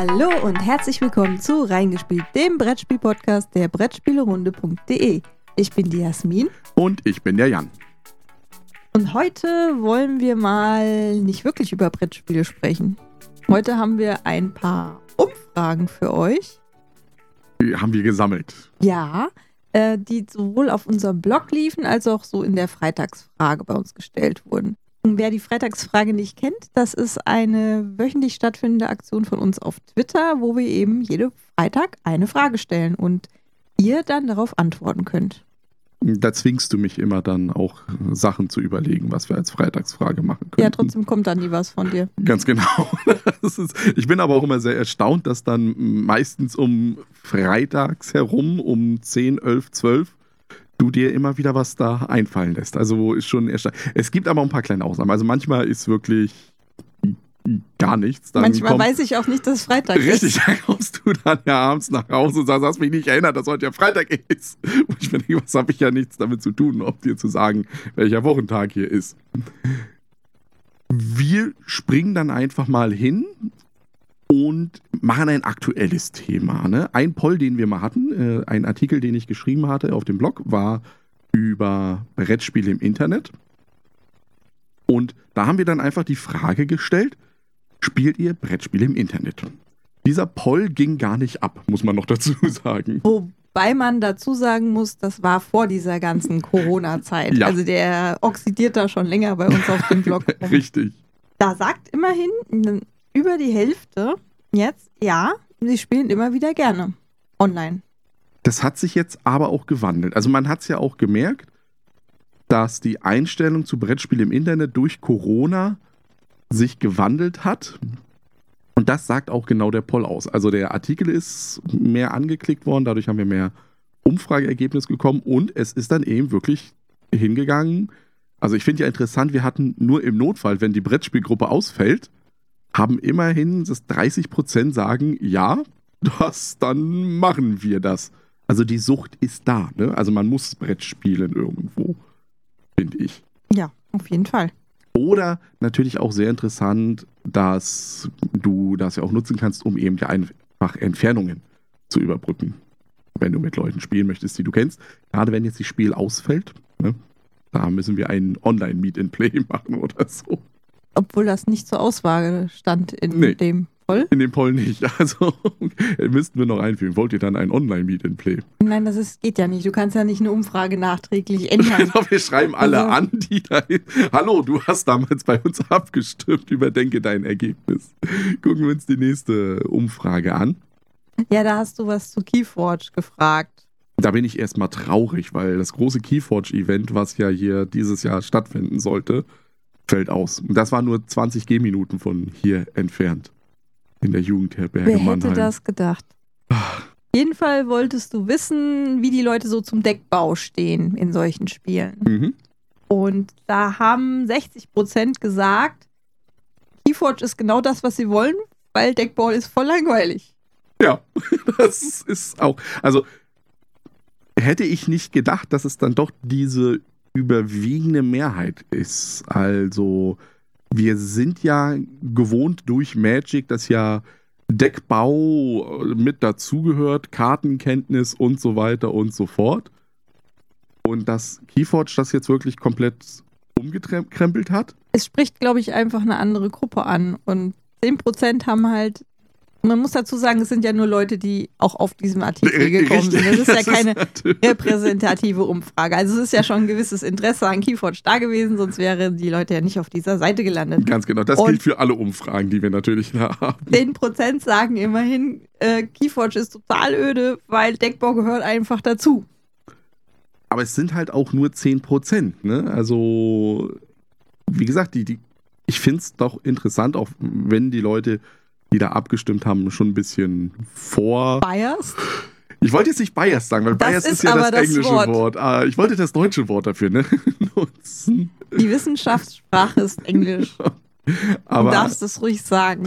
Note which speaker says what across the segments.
Speaker 1: Hallo und herzlich willkommen zu Reingespielt, dem Brettspiel-Podcast der Brettspielerunde.de. Ich bin die Jasmin.
Speaker 2: Und ich bin der Jan.
Speaker 1: Und heute wollen wir mal nicht wirklich über Brettspiele sprechen. Heute haben wir ein paar Umfragen für euch.
Speaker 2: Die haben wir gesammelt.
Speaker 1: Ja, äh, die sowohl auf unserem Blog liefen, als auch so in der Freitagsfrage bei uns gestellt wurden. Wer die Freitagsfrage nicht kennt, das ist eine wöchentlich stattfindende Aktion von uns auf Twitter, wo wir eben jede Freitag eine Frage stellen und ihr dann darauf antworten könnt.
Speaker 2: Da zwingst du mich immer dann auch Sachen zu überlegen, was wir als Freitagsfrage machen können.
Speaker 1: Ja, trotzdem kommt dann nie was von dir.
Speaker 2: Ganz genau. Ist, ich bin aber auch immer sehr erstaunt, dass dann meistens um freitags herum, um 10, 11, 12, du dir immer wieder was da einfallen lässt. Also ist schon erstaunlich. Es gibt aber ein paar kleine Ausnahmen. Also manchmal ist wirklich gar nichts.
Speaker 1: Dann Manchmal kommt, weiß ich auch nicht, dass es Freitag
Speaker 2: richtig, ist. Richtig, dann kommst du dann ja abends nach Hause und sagst, hast mich nicht erinnert, dass heute ja Freitag ist. Und ich mir denke, was habe ich ja nichts damit zu tun, ob dir zu sagen, welcher Wochentag hier ist. Wir springen dann einfach mal hin und machen ein aktuelles Thema. Ne? Ein Poll, den wir mal hatten, äh, ein Artikel, den ich geschrieben hatte auf dem Blog, war über Brettspiele im Internet. Und da haben wir dann einfach die Frage gestellt, spielt ihr Brettspiele im Internet? Dieser Poll ging gar nicht ab, muss man noch dazu sagen.
Speaker 1: Wobei man dazu sagen muss, das war vor dieser ganzen Corona-Zeit. Ja. Also der oxidiert da schon länger bei uns auf dem Blog.
Speaker 2: Richtig.
Speaker 1: Da sagt immerhin über die Hälfte jetzt, ja, sie spielen immer wieder gerne online.
Speaker 2: Das hat sich jetzt aber auch gewandelt. Also man hat es ja auch gemerkt, dass die Einstellung zu Brettspielen im Internet durch Corona sich gewandelt hat. Und das sagt auch genau der Poll aus. Also der Artikel ist mehr angeklickt worden, dadurch haben wir mehr Umfrageergebnis bekommen und es ist dann eben wirklich hingegangen. Also ich finde ja interessant, wir hatten nur im Notfall, wenn die Brettspielgruppe ausfällt, haben immerhin das 30 Prozent sagen, ja, das, dann machen wir das. Also die Sucht ist da, ne? Also man muss Brett spielen irgendwo, finde ich.
Speaker 1: Ja, auf jeden Fall.
Speaker 2: Oder natürlich auch sehr interessant, dass du das ja auch nutzen kannst, um eben ja einfach Entfernungen zu überbrücken. Wenn du mit Leuten spielen möchtest, die du kennst. Gerade wenn jetzt das Spiel ausfällt, ne? da müssen wir einen Online-Meet-and-Play machen oder so.
Speaker 1: Obwohl das nicht zur Auswahl stand in nee, dem Poll?
Speaker 2: In dem Poll nicht. Also müssten wir noch einführen. Wollt ihr dann ein Online-Meet and Play?
Speaker 1: Nein, das ist, geht ja nicht. Du kannst ja nicht eine Umfrage nachträglich ändern.
Speaker 2: Also wir schreiben alle also, an, die da. Hallo, du hast damals bei uns abgestimmt. Überdenke dein Ergebnis. Gucken wir uns die nächste Umfrage an.
Speaker 1: Ja, da hast du was zu Keyforge gefragt.
Speaker 2: Da bin ich erstmal traurig, weil das große Keyforge-Event, was ja hier dieses Jahr stattfinden sollte, fällt aus. Und das war nur 20 Gehminuten von hier entfernt. In der Jugendherberge
Speaker 1: Wer Mannheim. hätte das gedacht? Auf jeden Fall wolltest du wissen, wie die Leute so zum Deckbau stehen in solchen Spielen. Mhm. Und da haben 60 Prozent gesagt, Keyforge ist genau das, was sie wollen, weil Deckbau ist voll langweilig.
Speaker 2: Ja, das ist auch. Also hätte ich nicht gedacht, dass es dann doch diese überwiegende Mehrheit ist. Also wir sind ja gewohnt durch Magic, dass ja Deckbau mit dazugehört, Kartenkenntnis und so weiter und so fort. Und dass Keyforge das jetzt wirklich komplett umgekrempelt hat.
Speaker 1: Es spricht, glaube ich, einfach eine andere Gruppe an. Und 10% haben halt man muss dazu sagen, es sind ja nur Leute, die auch auf diesem Artikel gekommen Richtig, sind. Das ist ja keine repräsentative Umfrage. Also es ist ja schon ein gewisses Interesse an Keyforge da gewesen, sonst wären die Leute ja nicht auf dieser Seite gelandet.
Speaker 2: Ganz genau. Das Und gilt für alle Umfragen, die wir natürlich da haben.
Speaker 1: 10% sagen immerhin, äh, Keyforge ist total öde, weil Deckbau gehört einfach dazu.
Speaker 2: Aber es sind halt auch nur 10%. Ne? Also, wie gesagt, die, die, ich finde es doch interessant, auch wenn die Leute die da abgestimmt haben, schon ein bisschen vor.
Speaker 1: Biased?
Speaker 2: Ich wollte jetzt nicht biased sagen, weil das biased ist, ist ja das, das, englische Wort. Wort. Ah, ich wollte das deutsche Wort dafür ne? nutzen.
Speaker 1: Die Wissenschaftssprache ist Englisch. aber du darfst es ruhig sagen.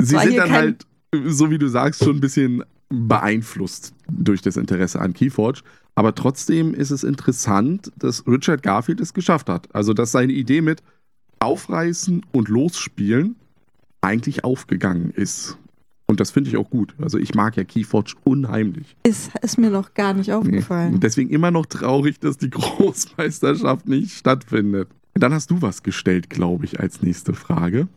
Speaker 2: Sie sind dann halt, so wie du sagst, schon ein bisschen beeinflusst durch das Interesse an Keyforge. Aber trotzdem ist es interessant, dass Richard Garfield es geschafft hat. Also, dass seine Idee mit Aufreißen und Losspielen eigentlich aufgegangen ist. Und das finde ich auch gut. Also ich mag ja Keyforge unheimlich.
Speaker 1: Ist, ist mir noch gar nicht
Speaker 2: Nee.
Speaker 1: aufgefallen.
Speaker 2: Und deswegen immer noch traurig, dass die Großmeisterschaft nicht stattfindet. Dann hast du was gestellt, glaube ich, als nächste Frage.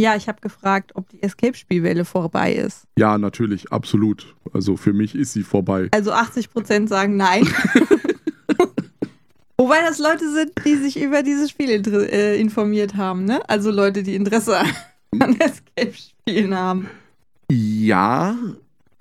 Speaker 1: Ja, ich habe gefragt, ob die Escape-Spielwelle vorbei ist.
Speaker 2: Ja, natürlich, absolut. Also für mich ist sie vorbei.
Speaker 1: Also 80% sagen nein. Wobei das Leute sind, die sich über dieses Spiel äh, informiert haben, ne? Also Leute, die Interesse an Escape-Spielen haben.
Speaker 2: Ja,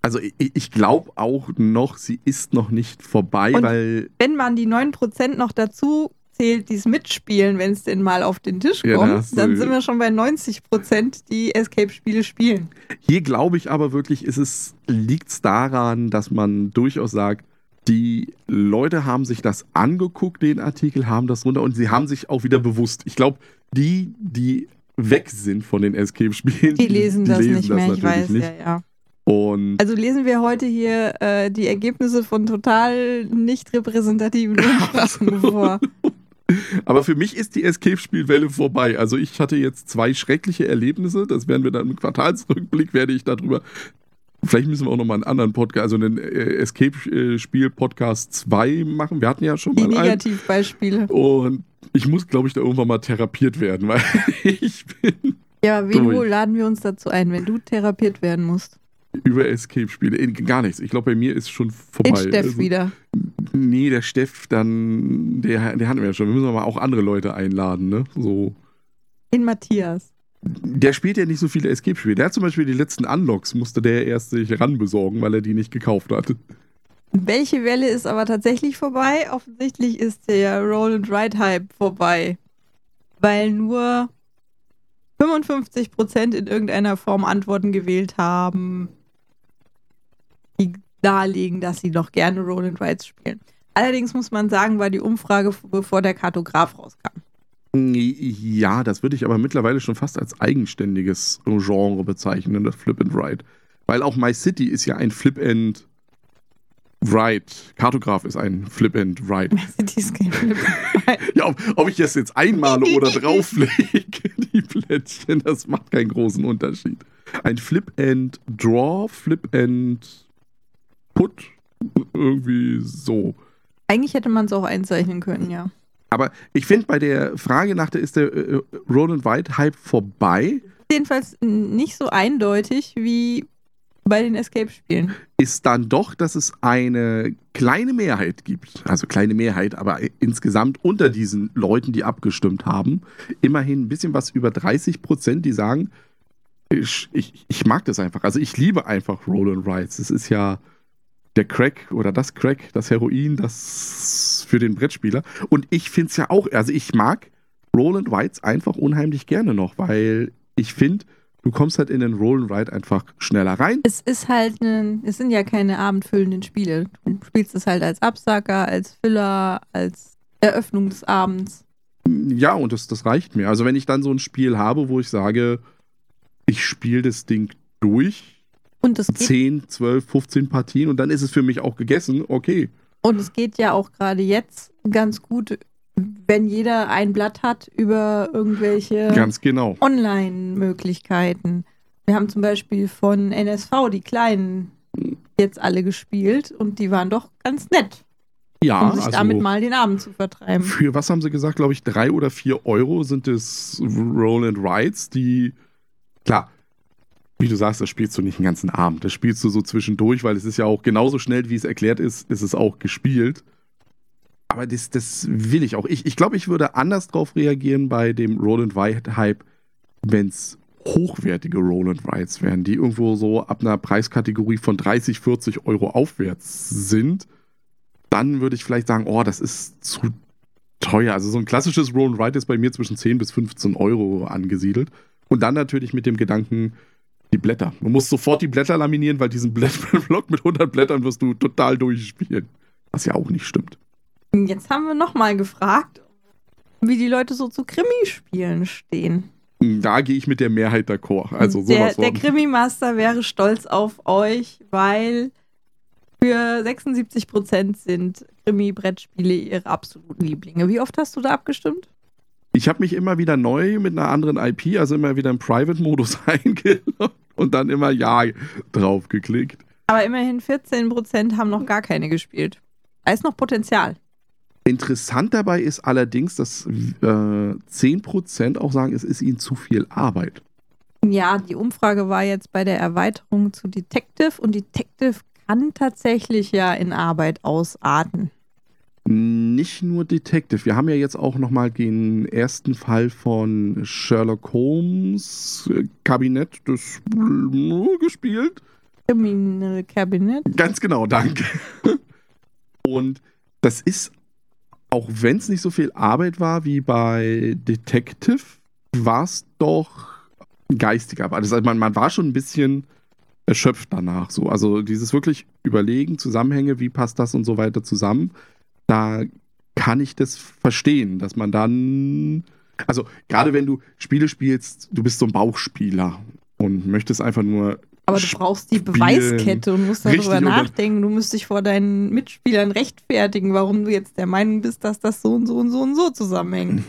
Speaker 2: also ich, ich glaube auch noch, sie ist noch nicht vorbei,
Speaker 1: Und-
Speaker 2: weil
Speaker 1: Wenn man die 9% noch dazu zählt, die es mitspielen, wenn es denn mal auf den Tisch
Speaker 2: Ja,
Speaker 1: kommt,
Speaker 2: du-
Speaker 1: dann sind wir schon bei 90%, die Escape-Spiele spielen.
Speaker 2: hier glaube ich aber wirklich, ist es, liegt es daran, dass man durchaus sagt, die Leute haben sich das angeguckt, den Artikel, haben das runter und sie haben sich auch wieder bewusst. Ich glaube, die, die weg sind von den Escape-Spielen,
Speaker 1: Die lesen das nicht mehr, ich weiß,
Speaker 2: nicht.
Speaker 1: ja, ja.
Speaker 2: Und
Speaker 1: Also lesen wir heute hier äh, die Ergebnisse von total nicht repräsentativen Umfragen vor.
Speaker 2: Aber für mich ist die Escape-Spielwelle vorbei. Also ich hatte jetzt zwei schreckliche Erlebnisse. Das werden wir dann im Quartalsrückblick, werde ich darüber. Vielleicht müssen wir auch nochmal einen anderen Podcast, also einen äh, Escape-Spiel-Podcast 2 machen. Wir hatten ja schon
Speaker 1: Die
Speaker 2: mal einen.
Speaker 1: Negativbeispiele.
Speaker 2: Und ich muss, glaube ich, da irgendwann mal therapiert werden, weil ich bin
Speaker 1: Ja, wen wohl laden wir uns dazu ein, wenn du therapiert werden musst?
Speaker 2: über Escape-Spiele. Gar nichts. Ich glaube, bei mir ist schon vorbei.
Speaker 1: Den Steff
Speaker 2: Also,
Speaker 1: wieder.
Speaker 2: Nee, der Steff, dann, der, der hatten wir ja schon. Wir müssen aber auch andere Leute einladen, ne? So.
Speaker 1: Den Matthias.
Speaker 2: Der spielt ja nicht so viele Escape-Spiele. Der hat zum Beispiel die letzten Unlocks, musste der erst sich ranbesorgen, weil er die nicht gekauft hat.
Speaker 1: Welche Welle ist aber tatsächlich vorbei? Offensichtlich ist der Roll and Ride Hype vorbei. Weil nur 55% in irgendeiner Form Antworten gewählt haben, die darlegen, dass sie noch gerne Roll and Rides spielen. Allerdings muss man sagen, war die Umfrage, bevor der Kartograf rauskam.
Speaker 2: Ja, das würde ich aber mittlerweile schon fast als eigenständiges Genre bezeichnen, das Flip and Ride. Weil auch My City ist ja ein Flip and Ride. Kartograf ist ein Flip and Ride.
Speaker 1: City ist kein Flip and Ride.
Speaker 2: Ja, ob, ob ich das jetzt einmale oder drauflege, die Plättchen, das macht keinen großen Unterschied. Ein Flip and Draw, Flip and Put, irgendwie so.
Speaker 1: Eigentlich hätte man es auch einzeichnen können, ja.
Speaker 2: Aber ich finde bei der Frage nach der ist der äh, Roll and Ride Hype vorbei,
Speaker 1: Jedenfalls nicht so eindeutig wie bei den Escape-Spielen.
Speaker 2: ist dann doch, dass es eine kleine Mehrheit gibt. Also kleine Mehrheit, aber insgesamt unter diesen Leuten, die abgestimmt haben, immerhin ein bisschen was über 30 Prozent, die sagen, ich, ich, ich mag das einfach. Also ich liebe einfach Roll and Rides. Es ist ja der Crack oder das Crack, das Heroin, das für den Brettspieler. Und ich finde es ja auch, also ich mag Roll and Rides einfach unheimlich gerne noch, weil ich finde, du kommst halt in den Roll and Ride einfach schneller rein.
Speaker 1: Es ist halt ein, es sind ja keine abendfüllenden Spiele. Du spielst es halt als Absacker, als Filler, als Eröffnung des Abends.
Speaker 2: Ja, und das, das reicht mir. Also wenn ich dann so ein Spiel habe, wo ich sage, ich spiele das Ding durch,
Speaker 1: Und es geht,
Speaker 2: 10, 12, 15 Partien und dann ist es für mich auch gegessen, okay.
Speaker 1: und es geht ja auch gerade jetzt ganz gut, wenn jeder ein Blatt hat über irgendwelche
Speaker 2: Ganz genau.
Speaker 1: Online-Möglichkeiten. Wir haben zum Beispiel von NSV die Kleinen jetzt alle gespielt und die waren doch ganz nett,
Speaker 2: Ja,
Speaker 1: um sich
Speaker 2: also
Speaker 1: damit mal den Abend zu vertreiben.
Speaker 2: für was haben sie gesagt, glaube ich, drei oder vier Euro sind es Roll and Rides, die, klar, wie du sagst, das spielst du nicht den ganzen Abend. Das spielst du so zwischendurch, weil es ist ja auch genauso schnell, wie es erklärt ist, ist es auch gespielt. Aber das, das will ich auch. Ich, ich glaube, ich würde anders drauf reagieren bei dem Roll and Ride Hype, wenn es hochwertige Roll and Rides wären, die irgendwo so ab einer Preiskategorie von 30, 40 Euro aufwärts sind. Dann würde ich vielleicht sagen, oh, das ist zu teuer. Also so ein klassisches Roll and Ride ist bei mir zwischen 10 bis 15 Euro angesiedelt. Und dann natürlich mit dem Gedanken, die Blätter. Du musst sofort die Blätter laminieren, weil diesen Block mit 100 Blättern wirst du total durchspielen. Was ja auch nicht stimmt.
Speaker 1: Jetzt haben wir nochmal gefragt, wie die Leute so zu Krimispielen stehen.
Speaker 2: Da gehe ich mit der Mehrheit d'accord. Also
Speaker 1: der,
Speaker 2: sowas
Speaker 1: der
Speaker 2: von.
Speaker 1: Krimi-Master wäre stolz auf euch, weil für 76 Prozent sind Krimi-Brettspiele ihre absoluten Lieblinge. Wie oft hast du da abgestimmt?
Speaker 2: Ich habe mich immer wieder neu mit einer anderen IP, also immer wieder im Private-Modus eingeloggt und dann immer Ja drauf geklickt.
Speaker 1: Aber immerhin 14% haben noch gar keine gespielt. Da ist noch Potenzial.
Speaker 2: Interessant dabei ist allerdings, dass äh, 10% auch sagen, es ist ihnen zu viel Arbeit.
Speaker 1: Ja, die Umfrage war jetzt bei der Erweiterung zu Detective und Detective kann tatsächlich ja in Arbeit ausarten.
Speaker 2: Nicht nur Detective. Wir haben ja jetzt auch nochmal den ersten Fall von Sherlock Holmes äh, Kabinett des äh, gespielt.
Speaker 1: Cabinet.
Speaker 2: Ganz genau, danke. Und das ist, auch wenn es nicht so viel Arbeit war wie bei Detective, war es doch geistiger. Also man, man war schon ein bisschen erschöpft danach. So. Also dieses wirklich Überlegen, Zusammenhänge, wie passt das und so weiter zusammen, da kann ich das verstehen, dass man dann, also gerade wenn du Spiele spielst, du bist so ein Bauchspieler und möchtest einfach nur
Speaker 1: aber du brauchst die Beweiskette und musst darüber
Speaker 2: Richtig,
Speaker 1: nachdenken. Du musst dich vor deinen Mitspielern rechtfertigen, warum du jetzt der Meinung bist, dass das so und so und so und so zusammenhängt.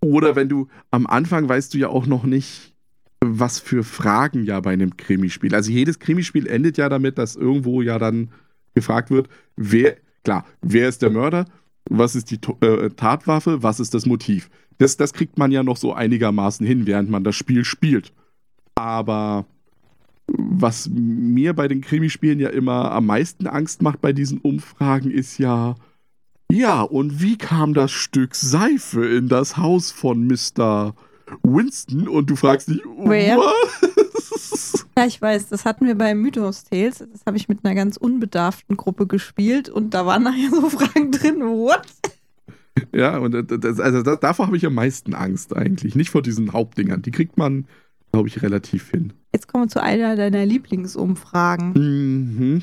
Speaker 2: Oder wenn du am Anfang weißt du ja auch noch nicht, was für Fragen ja bei einem Krimispiel. Also jedes Krimispiel endet ja damit, dass irgendwo ja dann gefragt wird, wer, klar, wer ist der Mörder? Was ist die äh, Tatwaffe? Was ist das Motiv? Das, das kriegt man ja noch so einigermaßen hin, während man das Spiel spielt. Aber was mir bei den Krimispielen ja immer am meisten Angst macht bei diesen Umfragen, ist ja, ja, und wie kam das Stück Seife in das Haus von Mr. Winston? Und du fragst dich,
Speaker 1: Wer? Ja, ich weiß, das hatten wir bei Mythos Tales. Das habe ich mit einer ganz unbedarften Gruppe gespielt und da waren nachher so Fragen drin. What?
Speaker 2: Ja, und das, also da, davor habe ich am meisten Angst eigentlich. Nicht vor diesen Hauptdingern. Die kriegt man, glaube ich, relativ hin.
Speaker 1: Jetzt kommen wir zu einer deiner Lieblingsumfragen.
Speaker 2: Mhm.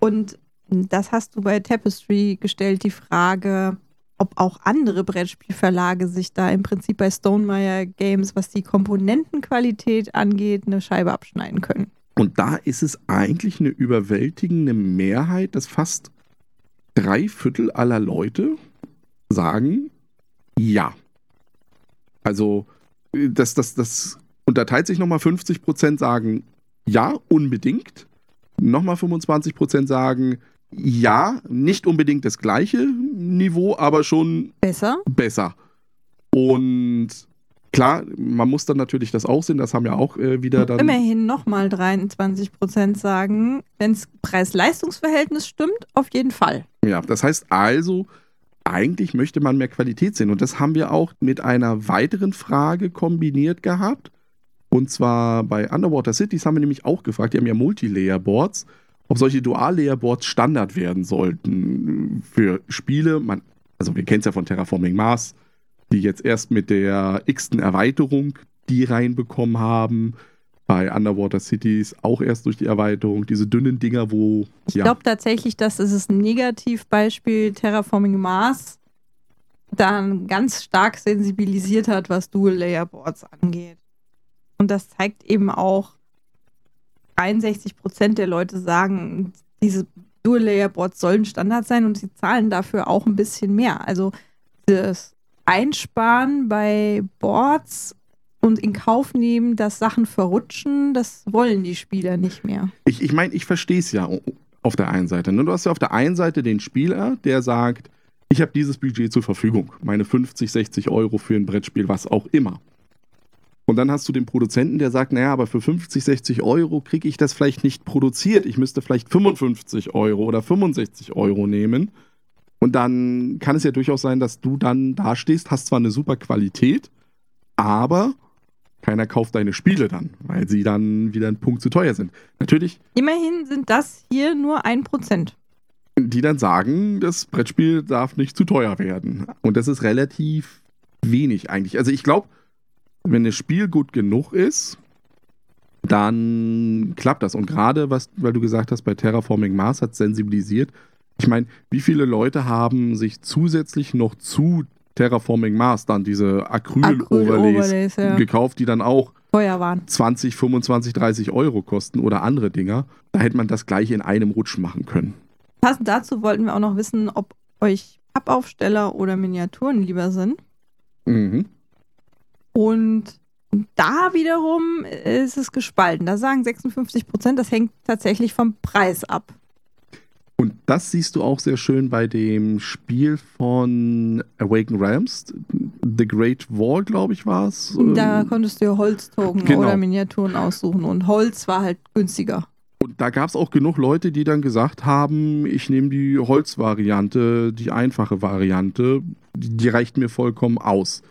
Speaker 1: Und das hast du bei Tapestry gestellt, die Frage, ob auch andere Brettspielverlage sich da im Prinzip bei Stonemeyer Games, was die Komponentenqualität angeht, eine Scheibe abschneiden können.
Speaker 2: Und da ist es eigentlich eine überwältigende Mehrheit, dass fast drei Viertel aller Leute sagen ja. Also, äh, das, das, das unterteilt sich nochmal 50 Prozent sagen ja, unbedingt. Nochmal 25 Prozent sagen ja, nicht unbedingt das gleiche Niveau, aber schon
Speaker 1: Besser?
Speaker 2: besser. Und klar, man muss dann natürlich das auch sehen, das haben ja auch äh, wieder dann.
Speaker 1: Immerhin nochmal 23 Prozent sagen, wenn es Preis-Leistungs-Verhältnis stimmt, auf jeden Fall.
Speaker 2: Ja, das heißt also, eigentlich möchte man mehr Qualität sehen. Und das haben wir auch mit einer weiteren Frage kombiniert gehabt. Und zwar bei Underwater Cities haben wir nämlich auch gefragt, die haben ja Multilayer-Boards, ob solche Dual-Layer-Boards Standard werden sollten für Spiele. Man, also wir kennen es ja von Terraforming Mars, die jetzt erst mit der x-ten Erweiterung die reinbekommen haben. Bei Underwater Cities auch erst durch die Erweiterung, diese dünnen Dinger, wo
Speaker 1: Ich glaube tatsächlich, dass es ein Negativbeispiel Terraforming Mars dann ganz stark sensibilisiert hat, was Dual-Layer-Boards angeht. Und das zeigt eben auch, 63 Prozent der Leute sagen, diese Dual-Layer-Boards sollen Standard sein und sie zahlen dafür auch ein bisschen mehr. Also das Einsparen bei Boards und in Kauf nehmen, dass Sachen verrutschen, das wollen die Spieler nicht mehr.
Speaker 2: Ich, ich meine, ich verstehe es ja auf der einen Seite. Ne? Du hast ja auf der einen Seite den Spieler, der sagt, ich habe dieses Budget zur Verfügung. Meine 50, 60 Euro für ein Brettspiel, was auch immer. Und dann hast du den Produzenten, der sagt, naja, aber für 50, 60 Euro kriege ich das vielleicht nicht produziert. Ich müsste vielleicht 55 Euro oder 65 Euro nehmen. Und dann kann es ja durchaus sein, dass du dann dastehst, hast zwar eine super Qualität, aber keiner kauft deine Spiele dann, weil sie dann wieder ein Punkt zu teuer sind. Natürlich
Speaker 1: Immerhin sind das hier nur ein Prozent.
Speaker 2: die dann sagen, das Brettspiel darf nicht zu teuer werden. Und das ist relativ wenig eigentlich. Also ich glaube, wenn das Spiel gut genug ist, dann klappt das. Und gerade, was, weil du gesagt hast, bei Terraforming Mars hat sensibilisiert. Ich meine, wie viele Leute haben sich zusätzlich noch zu Terraforming Mars dann diese Acryl-Overlays
Speaker 1: Acryl-Overlays, ja.
Speaker 2: gekauft, die dann auch
Speaker 1: Teuer waren.
Speaker 2: 20, 25, 30 Euro kosten oder andere Dinger. Da hätte man das gleich in einem Rutsch machen können.
Speaker 1: Passend dazu wollten wir auch noch wissen, ob euch Pappaufsteller oder Miniaturen lieber sind.
Speaker 2: Mhm.
Speaker 1: Und Da wiederum ist es gespalten. Da sagen 56 Prozent, das hängt tatsächlich vom Preis ab.
Speaker 2: Und das siehst du auch sehr schön bei dem Spiel von Awaken Realms. The Great Wall, glaube ich, war es.
Speaker 1: Da konntest du Holztoken genau. oder Miniaturen aussuchen und Holz war halt günstiger.
Speaker 2: Und da gab es auch genug Leute, die dann gesagt haben, ich nehme die Holzvariante, die einfache Variante, die, die reicht mir vollkommen aus.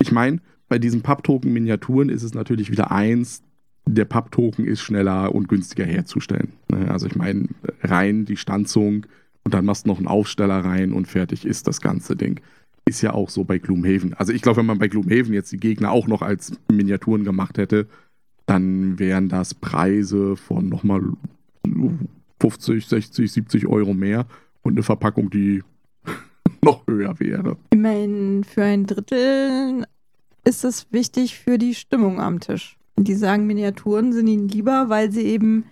Speaker 2: Ich meine, bei diesen Papptoken-Miniaturen ist es natürlich wieder eins, der Papptoken ist schneller und günstiger herzustellen. Ne, also ich meine, rein die Stanzung und dann machst du noch einen Aufsteller rein und fertig ist das ganze Ding. Ist ja auch so bei Gloomhaven. Also ich glaube, wenn man bei Gloomhaven jetzt die Gegner auch noch als Miniaturen gemacht hätte, dann wären das Preise von nochmal 50, 60, 70 Euro mehr und eine Verpackung, die noch höher wäre.
Speaker 1: Immerhin für ein Drittel ist es wichtig für die Stimmung am Tisch. Die sagen, Miniaturen sind ihnen lieber, weil sie eben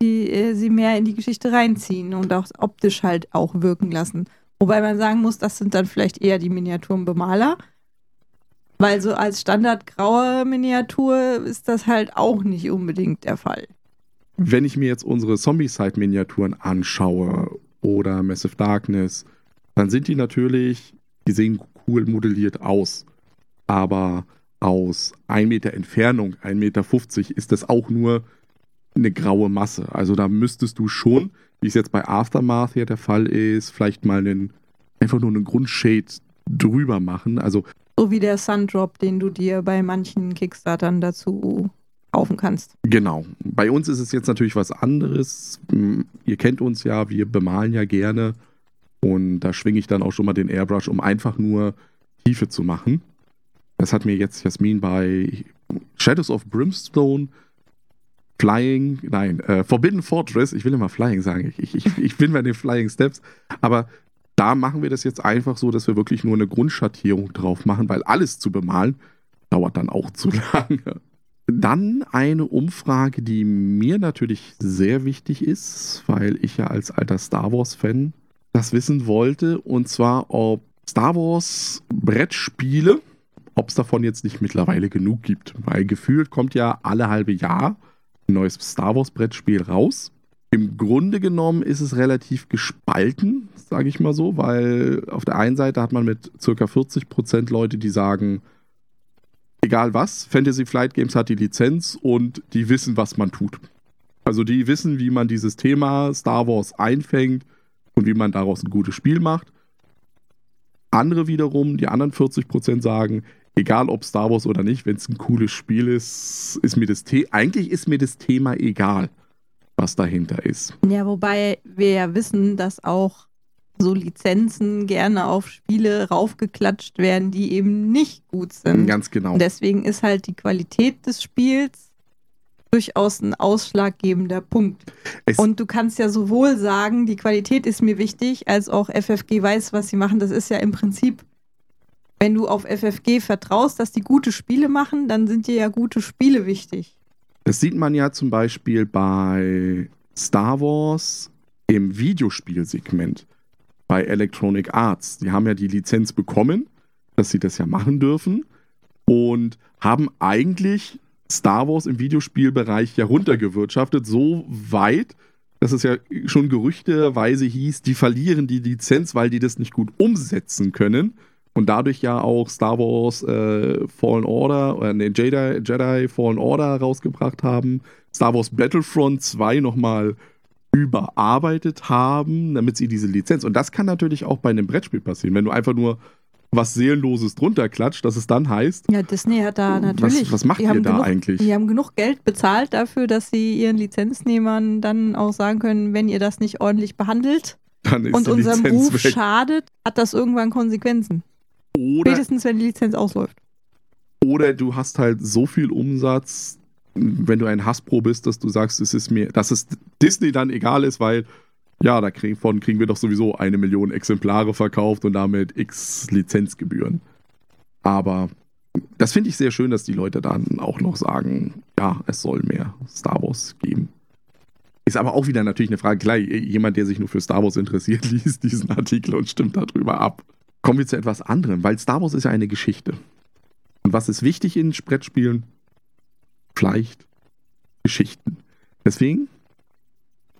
Speaker 1: die, äh, sie mehr in die Geschichte reinziehen und auch optisch halt auch wirken lassen. Wobei man sagen muss, das sind dann vielleicht eher die Miniaturenbemaler. Weil so als standardgraue Miniatur ist das halt auch nicht unbedingt der Fall.
Speaker 2: Wenn ich mir jetzt unsere Zombie-Side-Miniaturen anschaue oder Massive Darkness, dann sind die natürlich, die sehen cool modelliert aus. Aber aus 1 Meter Entfernung, 1,50 Meter, ist das auch nur eine graue Masse. Also da müsstest du schon, wie es jetzt bei Aftermath hier der Fall ist, vielleicht mal einen, einfach nur einen Grundshade drüber machen. Also
Speaker 1: so wie der Sundrop, den du dir bei manchen Kickstartern dazu kaufen kannst.
Speaker 2: Genau. Bei uns ist es jetzt natürlich was anderes. Ihr kennt uns ja, wir bemalen ja gerne. Und da schwinge ich dann auch schon mal den Airbrush, um einfach nur Tiefe zu machen. Das hat mir jetzt Jasmin bei Shadows of Brimstone, Flying, nein, äh, Forbidden Fortress, ich will immer Flying sagen, ich, ich, ich bin bei den Flying Steps, aber da machen wir das jetzt einfach so, dass wir wirklich nur eine Grundschattierung drauf machen, weil alles zu bemalen dauert dann auch zu lange. Dann eine Umfrage, die mir natürlich sehr wichtig ist, weil ich ja als alter Star Wars-Fan das wissen wollte, und zwar ob Star Wars Brettspiele ob es davon jetzt nicht mittlerweile genug gibt. Weil gefühlt kommt ja alle halbe Jahr ein neues Star Wars Brettspiel raus. Im Grunde genommen ist es relativ gespalten, sage ich mal so, weil auf der einen Seite hat man mit ca. 40% Leute, die sagen, egal was, Fantasy Flight Games hat die Lizenz und die wissen, was man tut. Also die wissen, wie man dieses Thema Star Wars einfängt und wie man daraus ein gutes Spiel macht. Andere wiederum, die anderen 40% sagen, egal ob Star Wars oder nicht, wenn es ein cooles Spiel ist, ist mir das The eigentlich ist mir das Thema egal, was dahinter ist.
Speaker 1: Ja, wobei wir ja wissen, dass auch so Lizenzen gerne auf Spiele raufgeklatscht werden, die eben nicht gut sind.
Speaker 2: Ganz genau.
Speaker 1: Und deswegen ist halt die Qualität des Spiels durchaus ein ausschlaggebender Punkt. Es und du kannst ja sowohl sagen, die Qualität ist mir wichtig, als auch FFG weiß, was sie machen. Das ist ja im Prinzip wenn du auf FFG vertraust, dass die gute Spiele machen, dann sind dir ja gute Spiele wichtig.
Speaker 2: Das sieht man ja zum Beispiel bei Star Wars im Videospielsegment bei Electronic Arts. Die haben ja die Lizenz bekommen, dass sie das ja machen dürfen und haben eigentlich Star Wars im Videospielbereich ja runtergewirtschaftet, so weit, dass es ja schon gerüchteweise hieß, die verlieren die Lizenz, weil die das nicht gut umsetzen können und dadurch ja auch Star Wars äh, Fallen Order, oder nee, Jedi, Jedi Fallen Order rausgebracht haben, Star Wars Battlefront 2 nochmal überarbeitet haben, damit sie diese Lizenz. Und das kann natürlich auch bei einem Brettspiel passieren, wenn du einfach nur was Seelenloses drunter klatscht, dass es dann heißt.
Speaker 1: Ja, Disney hat da natürlich.
Speaker 2: Was, was macht ihr da
Speaker 1: genug,
Speaker 2: eigentlich?
Speaker 1: Die haben genug Geld bezahlt dafür, dass sie ihren Lizenznehmern dann auch sagen können, wenn ihr das nicht ordentlich behandelt und unserem Lizenz Ruf weg. schadet, hat das irgendwann Konsequenzen. Oder, Spätestens, wenn die Lizenz ausläuft.
Speaker 2: Oder du hast halt so viel Umsatz, wenn du ein Hasspro bist, dass du sagst, es ist mir, dass es Disney dann egal ist, weil ja, davon kriegen wir doch sowieso eine Million Exemplare verkauft und damit x Lizenzgebühren. Aber das finde ich sehr schön, dass die Leute dann auch noch sagen, ja, es soll mehr Star Wars geben. Ist aber auch wieder natürlich eine Frage, klar, jemand, der sich nur für Star Wars interessiert, liest diesen Artikel und stimmt darüber ab. Kommen wir zu etwas anderem, weil Star Wars ist ja eine Geschichte. Und was ist wichtig in Brettspielen? vielleicht Geschichten. Deswegen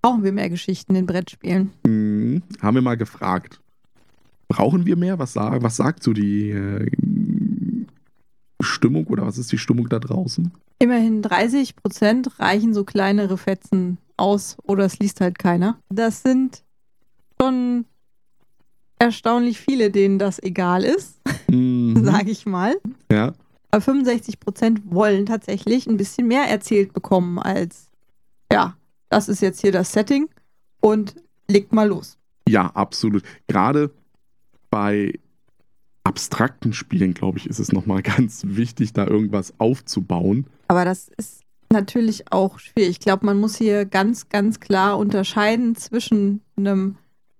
Speaker 1: Brauchen wir mehr Geschichten in Brettspielen?
Speaker 2: mh, hm, haben wir mal gefragt, brauchen wir mehr? Was, sag, was sagt so die äh, Stimmung oder was ist die Stimmung da draußen?
Speaker 1: Immerhin 30 Prozent reichen so kleinere Fetzen aus oder es liest halt keiner. Das sind schon erstaunlich viele, denen das egal ist,
Speaker 2: Mhm.
Speaker 1: sage ich mal.
Speaker 2: Ja.
Speaker 1: Aber 65 Prozent wollen tatsächlich ein bisschen mehr erzählt bekommen als, ja, das ist jetzt hier das Setting und legt mal los.
Speaker 2: Ja, absolut. Gerade bei abstrakten Spielen, glaube ich, ist es nochmal ganz wichtig, da irgendwas aufzubauen.
Speaker 1: Aber das ist natürlich auch schwierig. Ich glaube, man muss hier ganz, ganz klar unterscheiden zwischen einem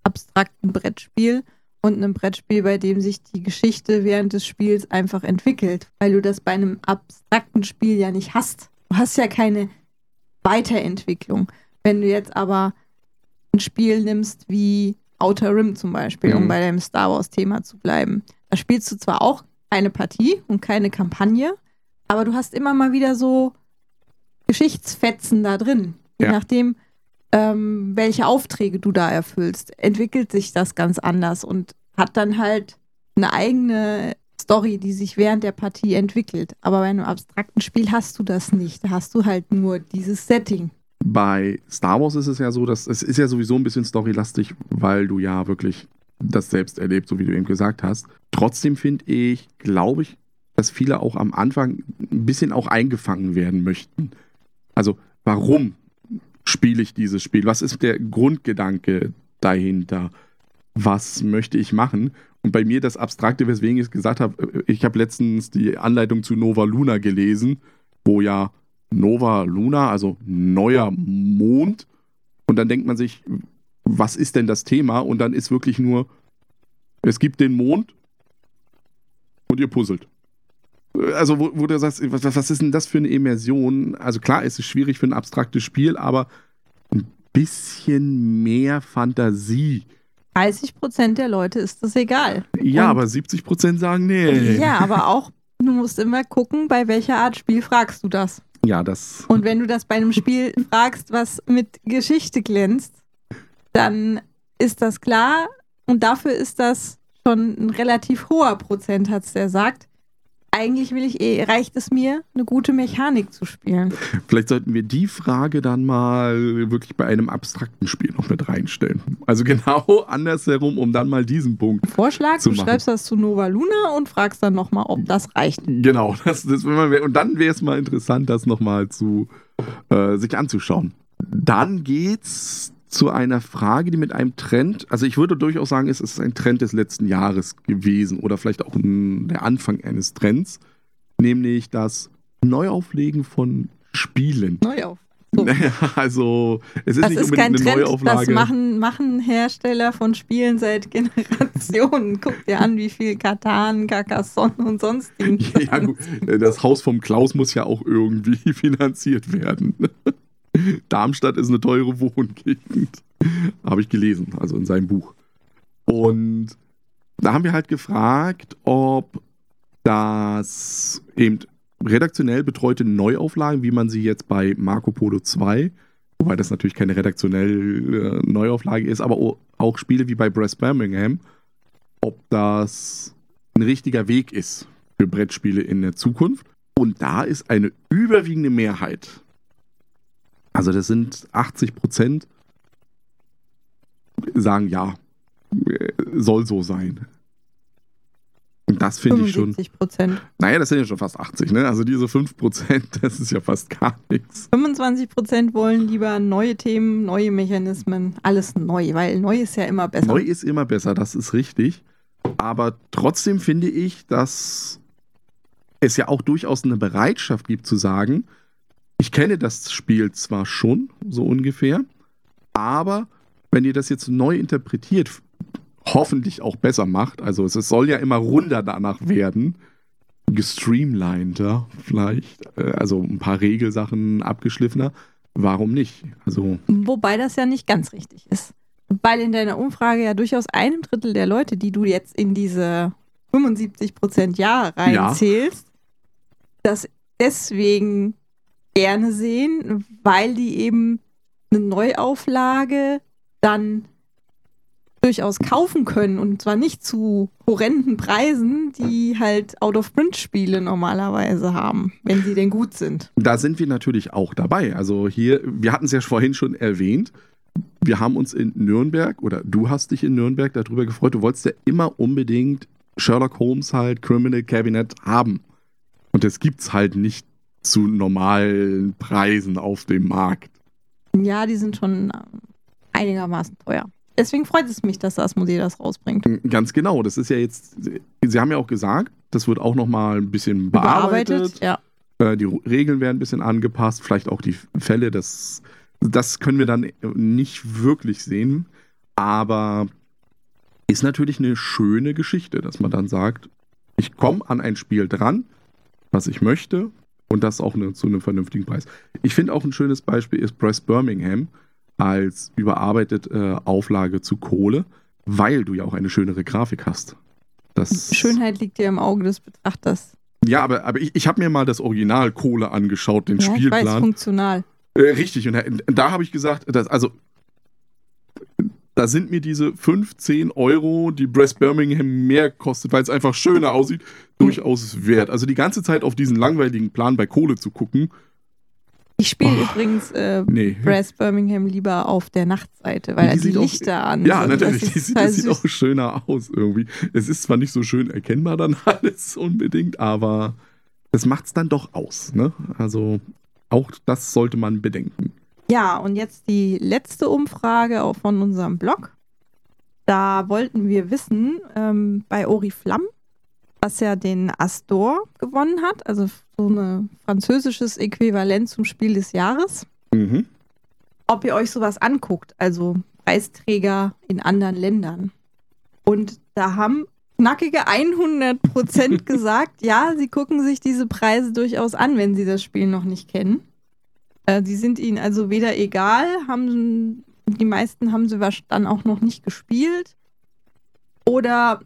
Speaker 1: abstrakten Brettspiel und einem Brettspiel, bei dem sich die Geschichte während des Spiels einfach entwickelt, weil du das bei einem abstrakten Spiel ja nicht hast. Du hast ja keine Weiterentwicklung. Wenn du jetzt aber ein Spiel nimmst wie Outer Rim zum Beispiel, um
Speaker 2: Mhm.
Speaker 1: bei deinem Star Wars-Thema zu bleiben, da spielst du zwar auch eine Partie und keine Kampagne, aber du hast immer mal wieder so Geschichtsfetzen da drin. Je
Speaker 2: Ja.
Speaker 1: nachdem, ähm, welche Aufträge du da erfüllst, entwickelt sich das ganz anders und hat dann halt eine eigene Story, die sich während der Partie entwickelt. Aber bei einem abstrakten Spiel hast du das nicht. Da hast du halt nur dieses Setting.
Speaker 2: Bei Star Wars ist es ja so, dass es ist ja sowieso ein bisschen storylastig, weil du ja wirklich das selbst erlebst, so wie du eben gesagt hast. Trotzdem finde ich, glaube ich, dass viele auch am Anfang ein bisschen auch eingefangen werden möchten. Also, warum spiele ich dieses Spiel? Was ist der Grundgedanke dahinter? Was möchte ich machen? Und bei mir das Abstrakte, weswegen ich gesagt habe, ich habe letztens die Anleitung zu Nova Luna gelesen, wo ja Nova Luna, also neuer Mond. Und dann denkt man sich, was ist denn das Thema? Und dann ist wirklich nur, es gibt den Mond und ihr puzzelt. Also, wo, wo du sagst, was, was ist denn das für eine Immersion? Also klar, es ist schwierig für ein abstraktes Spiel, aber ein bisschen mehr Fantasie.
Speaker 1: 30 Prozent der Leute ist das egal.
Speaker 2: Ja,
Speaker 1: Und-
Speaker 2: aber 70 Prozent sagen nee.
Speaker 1: Ja, aber auch, du musst immer gucken, bei welcher Art Spiel fragst du das.
Speaker 2: Ja, das.
Speaker 1: Und wenn du das bei einem Spiel fragst, was mit Geschichte glänzt, dann ist das klar. Und dafür ist das schon ein relativ hoher Prozentsatz, der sagt, eigentlich will ich eh, reicht es mir, eine gute Mechanik zu spielen.
Speaker 2: Vielleicht sollten wir die Frage dann mal wirklich bei einem abstrakten Spiel noch mit reinstellen. Also genau andersherum, um dann mal diesen Punkt.
Speaker 1: Vorschlag,
Speaker 2: Zu
Speaker 1: du
Speaker 2: machen.
Speaker 1: schreibst das zu Nova Luna und fragst dann nochmal, ob das reicht.
Speaker 2: Genau, das, das, und dann wäre es mal interessant, das nochmal zu äh, sich anzuschauen. Dann geht's zu einer Frage, die mit einem Trend, also ich würde durchaus sagen, es ist ein Trend des letzten Jahres gewesen oder vielleicht auch ein, der Anfang eines Trends, nämlich das Neuauflegen von Spielen.
Speaker 1: Neu auf. So.
Speaker 2: Naja, also es ist
Speaker 1: Das
Speaker 2: nicht
Speaker 1: ist kein
Speaker 2: unbedingt eine
Speaker 1: Trend, das
Speaker 2: Neuauflage.
Speaker 1: machen, machen Hersteller von Spielen seit Generationen. Guck dir an, wie viel Katan, Carcassonne und sonstigen.
Speaker 2: Ja, gut. Das Haus vom Klaus muss ja auch irgendwie finanziert werden. Darmstadt ist eine teure Wohngegend. Habe ich gelesen, also in seinem Buch. Und da haben wir halt gefragt, ob das eben redaktionell betreute Neuauflagen, wie man sie jetzt bei Marco Polo 2, wobei das natürlich keine redaktionelle äh, Neuauflage ist, aber auch Spiele wie bei Breast Birmingham, ob das ein richtiger Weg ist für Brettspiele in der Zukunft. Und da ist eine überwiegende Mehrheit, also das sind 80 Prozent, sagen ja, soll so sein. Und das finde ich schon,
Speaker 1: 75 Prozent.
Speaker 2: naja, das sind ja schon fast 80, ne? Also diese 5 Prozent, das ist ja fast gar nichts.
Speaker 1: 25 Prozent wollen lieber neue Themen, neue Mechanismen, alles neu, weil neu ist ja immer besser.
Speaker 2: Neu ist immer besser, das ist richtig. Aber trotzdem finde ich, dass es ja auch durchaus eine Bereitschaft gibt zu sagen, ich kenne das Spiel zwar schon, so ungefähr, aber wenn ihr das jetzt neu interpretiert, hoffentlich auch besser macht, also es, es soll ja immer runder danach werden, gestreamliner vielleicht, äh, also ein paar Regelsachen abgeschliffener, warum nicht? Also
Speaker 1: Wobei das ja nicht ganz richtig ist. Weil in deiner Umfrage ja durchaus einem Drittel der Leute, die du jetzt in diese 75 Prozent Ja reinzählst, das deswegen gerne sehen, weil die eben eine Neuauflage dann durchaus kaufen können und zwar nicht zu horrenden Preisen, die halt Out-of-Print-Spiele normalerweise haben, wenn sie denn gut sind.
Speaker 2: Da sind wir natürlich auch dabei. Also hier, wir hatten es ja vorhin schon erwähnt, wir haben uns in Nürnberg oder du hast dich in Nürnberg darüber gefreut, du wolltest ja immer unbedingt Sherlock Holmes halt Criminal Cabinet haben. Und das gibt's halt nicht zu normalen Preisen auf dem Markt.
Speaker 1: Ja, die sind schon einigermaßen teuer deswegen freut es mich, dass Asmodee das rausbringt.
Speaker 2: Ganz genau. Das ist ja jetzt, Sie haben ja auch gesagt, das wird auch nochmal ein bisschen bearbeitet. bearbeitet
Speaker 1: ja.
Speaker 2: Äh, die Regeln werden ein bisschen angepasst, vielleicht auch die Fälle. Das, das können wir dann nicht wirklich sehen. Aber ist natürlich eine schöne Geschichte, dass man dann sagt, ich komme an ein Spiel dran, was ich möchte und das auch eine, zu einem vernünftigen Preis. Ich finde auch ein schönes Beispiel ist Press Birmingham als überarbeitete äh, Auflage zu Kohle, weil du ja auch eine schönere Grafik hast.
Speaker 1: Das Schönheit liegt dir im Auge des Betrachters.
Speaker 2: Ja, aber, aber ich, ich habe mir mal das Original Kohle angeschaut, den ja, Spielplan. Ich weiß,
Speaker 1: funktional.
Speaker 2: Äh, richtig, und da, da habe ich gesagt, dass, also da sind mir diese 15 Euro, die Breast Birmingham mehr kostet, weil es einfach schöner aussieht, durchaus wert. Also die ganze Zeit auf diesen langweiligen Plan bei Kohle zu gucken,
Speaker 1: ich spiele oh, übrigens äh, nee. Brass Birmingham lieber auf der Nachtseite, weil die, die Lichter
Speaker 2: auch,
Speaker 1: an
Speaker 2: Ja, sind. natürlich. Das, die sieht, das sieht auch schöner aus irgendwie. Es ist zwar nicht so schön erkennbar dann alles unbedingt, aber es macht es dann doch aus. Ne? Also auch das sollte man bedenken.
Speaker 1: Ja, und jetzt die letzte Umfrage auch von unserem Blog. Da wollten wir wissen, ähm, bei Oriflamme was ja den Astor gewonnen hat, also so ein französisches Äquivalent zum Spiel des Jahres. Mhm. Ob ihr euch sowas anguckt, also Preisträger in anderen Ländern. Und da haben knackige 100 Prozent gesagt, ja, sie gucken sich diese Preise durchaus an, wenn sie das Spiel noch nicht kennen. Äh, die sind ihnen also weder egal, haben die meisten haben sie dann auch noch nicht gespielt oder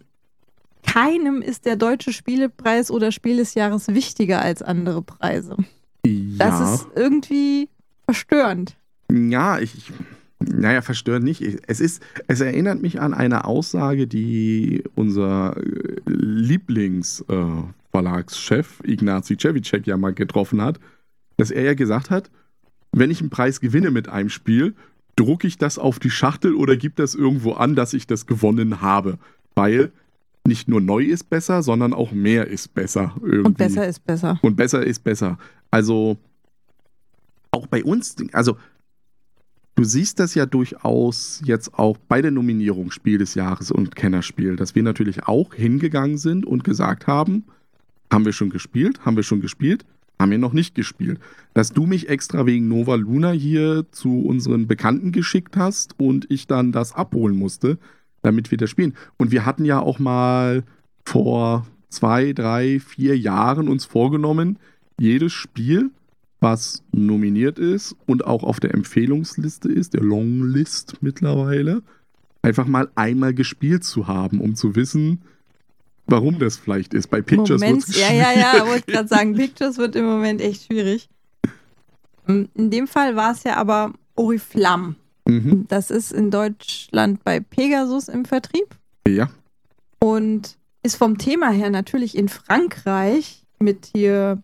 Speaker 1: keinem ist der deutsche Spielepreis oder Spiel des Jahres wichtiger als andere Preise. Ja. Das ist irgendwie verstörend.
Speaker 2: Ja, ich. Naja, verstörend nicht. Es, ist, es erinnert mich an eine Aussage, die unser äh, Lieblingsverlagschef äh, Ignacy Cevicek ja mal getroffen hat, dass er ja gesagt hat, wenn ich einen Preis gewinne mit einem Spiel, drucke ich das auf die Schachtel oder gebe das irgendwo an, dass ich das gewonnen habe. Weil nicht nur neu ist besser, sondern auch mehr ist besser. Irgendwie.
Speaker 1: Und besser ist besser.
Speaker 2: Und besser ist besser. Also auch bei uns, also du siehst das ja durchaus jetzt auch bei der Nominierung Spiel des Jahres und Kennerspiel, dass wir natürlich auch hingegangen sind und gesagt haben, haben wir schon gespielt, haben wir schon gespielt, haben wir noch nicht gespielt. Dass du mich extra wegen Nova Luna hier zu unseren Bekannten geschickt hast und ich dann das abholen musste, damit wir das spielen. Und wir hatten ja auch mal vor zwei, drei, vier Jahren uns vorgenommen, jedes Spiel, was nominiert ist und auch auf der Empfehlungsliste ist, der Longlist mittlerweile, einfach mal einmal gespielt zu haben, um zu wissen, warum das vielleicht ist. Bei Pictures
Speaker 1: wird es Ja, ja, ja, wollte gerade sagen, Pictures wird im Moment echt schwierig. In dem Fall war es ja aber Oriflamme. Mhm. Das ist in Deutschland bei Pegasus im Vertrieb.
Speaker 2: Ja.
Speaker 1: Und ist vom Thema her natürlich in Frankreich mit hier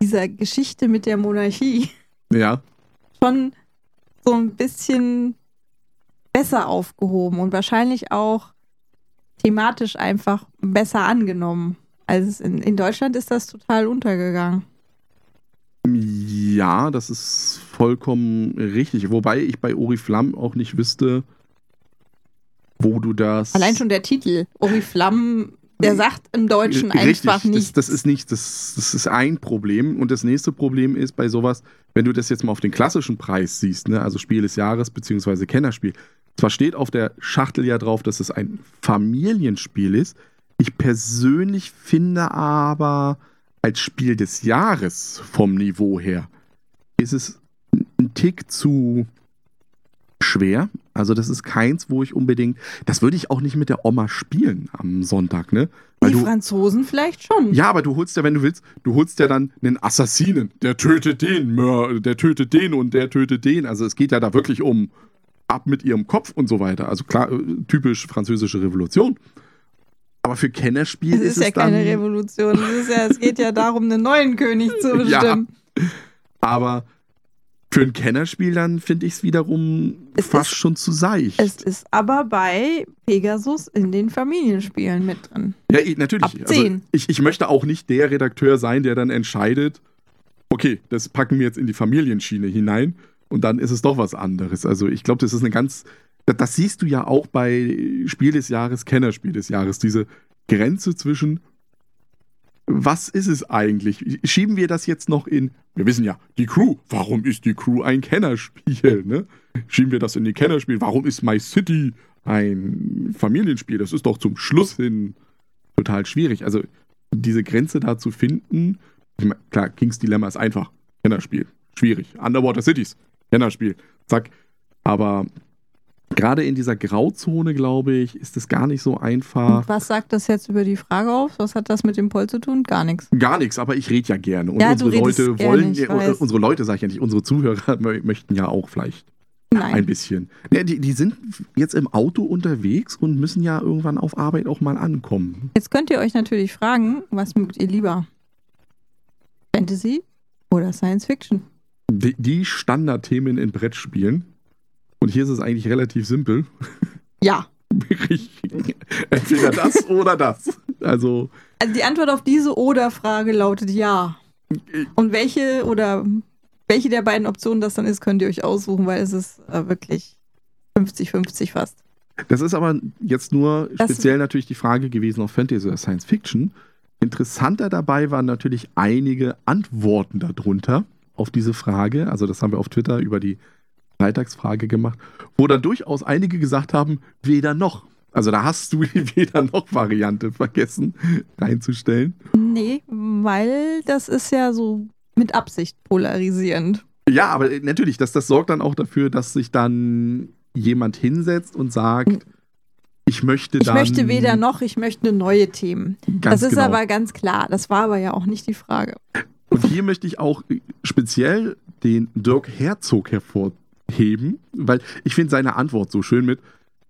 Speaker 1: dieser Geschichte mit der Monarchie.
Speaker 2: Ja.
Speaker 1: Schon so ein bisschen besser aufgehoben und wahrscheinlich auch thematisch einfach besser angenommen. Also in, in Deutschland ist das total untergegangen.
Speaker 2: Ja, das ist vollkommen richtig. Wobei ich bei Oriflamme auch nicht wüsste, wo du das.
Speaker 1: Allein schon der Titel, Oriflamme, der sagt im Deutschen richtig, einfach nichts.
Speaker 2: Das, das ist nicht, das, das ist ein Problem. Und das nächste Problem ist bei sowas, wenn du das jetzt mal auf den klassischen Preis siehst, ne, also Spiel des Jahres bzw. Kennerspiel. Zwar steht auf der Schachtel ja drauf, dass es ein Familienspiel ist. Ich persönlich finde aber, als Spiel des Jahres vom Niveau her ist es ein Tick zu schwer, Also das ist keins, wo ich unbedingt, das würde ich auch nicht mit der Oma spielen am Sonntag, ne? Weil
Speaker 1: Die
Speaker 2: du,
Speaker 1: Franzosen vielleicht schon.
Speaker 2: ja, aber du holst ja, wenn du willst, du holst ja dann einen Assassinen, der tötet den, der tötet den und der tötet den. Also es geht ja da wirklich um ab mit ihrem Kopf und so weiter. Also klar, äh, typisch französische Revolution. Aber für Kennerspiel
Speaker 1: Es
Speaker 2: ist,
Speaker 1: ist ja
Speaker 2: es dann,
Speaker 1: keine Revolution. Es, ja, es geht ja darum, einen neuen König zu
Speaker 2: Ja.
Speaker 1: bestimmen.
Speaker 2: aber für ein Kennerspiel dann finde ich es wiederum
Speaker 1: Es
Speaker 2: fast
Speaker 1: ist-
Speaker 2: schon zu seicht.
Speaker 1: Es ist aber bei Pegasus in den Familienspielen mit drin.
Speaker 2: Ja, ich, natürlich.
Speaker 1: Ab
Speaker 2: Also
Speaker 1: 10.
Speaker 2: ich, ich möchte auch nicht der Redakteur sein, der dann entscheidet, okay, das packen wir jetzt in die Familienschiene hinein und dann ist es doch was anderes. Also ich glaube, das ist eine ganz, das, das siehst du ja auch bei Spiel des Jahres, Kennerspiel des Jahres, diese Grenze zwischen, was ist es eigentlich? Schieben wir das jetzt noch in, wir wissen ja, die Crew, warum ist die Crew ein Kennerspiel? Ne? Schieben wir das in die Kennerspiel, warum ist My City ein Familienspiel? Das ist doch zum Schluss hin total schwierig. Also diese Grenze da zu finden, ich mein, klar, Kings Dilemma ist einfach, Kennerspiel, schwierig. Underwater Cities, Kennerspiel, zack. Aber gerade in dieser Grauzone, glaube ich, ist es gar nicht so einfach.
Speaker 1: Und was sagt das jetzt über die Frage auf? Was hat das mit dem Poll zu tun? Gar nichts.
Speaker 2: Gar nichts, aber ich rede ja gerne. Und
Speaker 1: Ja,
Speaker 2: unsere Leute
Speaker 1: gerne,
Speaker 2: wollen, ja,
Speaker 1: weiß.
Speaker 2: unsere Leute, sage ich ja nicht, unsere Zuhörer mö- möchten ja auch vielleicht ein
Speaker 1: Nein.
Speaker 2: bisschen. Ja, die, die sind jetzt im Auto unterwegs und müssen ja irgendwann auf Arbeit auch mal ankommen.
Speaker 1: Jetzt könnt ihr euch natürlich fragen, was mögt ihr lieber? Fantasy oder Science Fiction?
Speaker 2: Die, die Standardthemen in Brettspielen. Und hier ist es eigentlich relativ simpel.
Speaker 1: Ja.
Speaker 2: Entweder das oder das. Also,
Speaker 1: Also die Antwort auf diese Oder-Frage lautet ja. Und welche oder welche der beiden Optionen das dann ist, könnt ihr euch aussuchen, weil es ist äh, wirklich 50-50 fast.
Speaker 2: das ist aber jetzt nur
Speaker 1: Das-
Speaker 2: speziell natürlich die Frage gewesen auf Fantasy oder Science Fiction. Interessanter dabei waren natürlich einige Antworten darunter auf diese Frage. Also, das haben wir auf Twitter über die Freitagsfrage gemacht, wo dann durchaus einige gesagt haben, weder noch. Also, da hast du die weder noch Variante vergessen reinzustellen.
Speaker 1: Nee, weil das ist ja so mit Absicht polarisierend.
Speaker 2: Ja, aber natürlich, das, das sorgt dann auch dafür, dass sich dann jemand hinsetzt und sagt, ich möchte
Speaker 1: Ich
Speaker 2: dann.
Speaker 1: möchte weder noch, ich möchte neue Themen. Das ist
Speaker 2: genau.
Speaker 1: aber ganz klar. Das war aber ja auch nicht die Frage.
Speaker 2: Und hier möchte ich auch speziell den Dirk Herzog hervorheben, weil ich finde seine Antwort so schön mit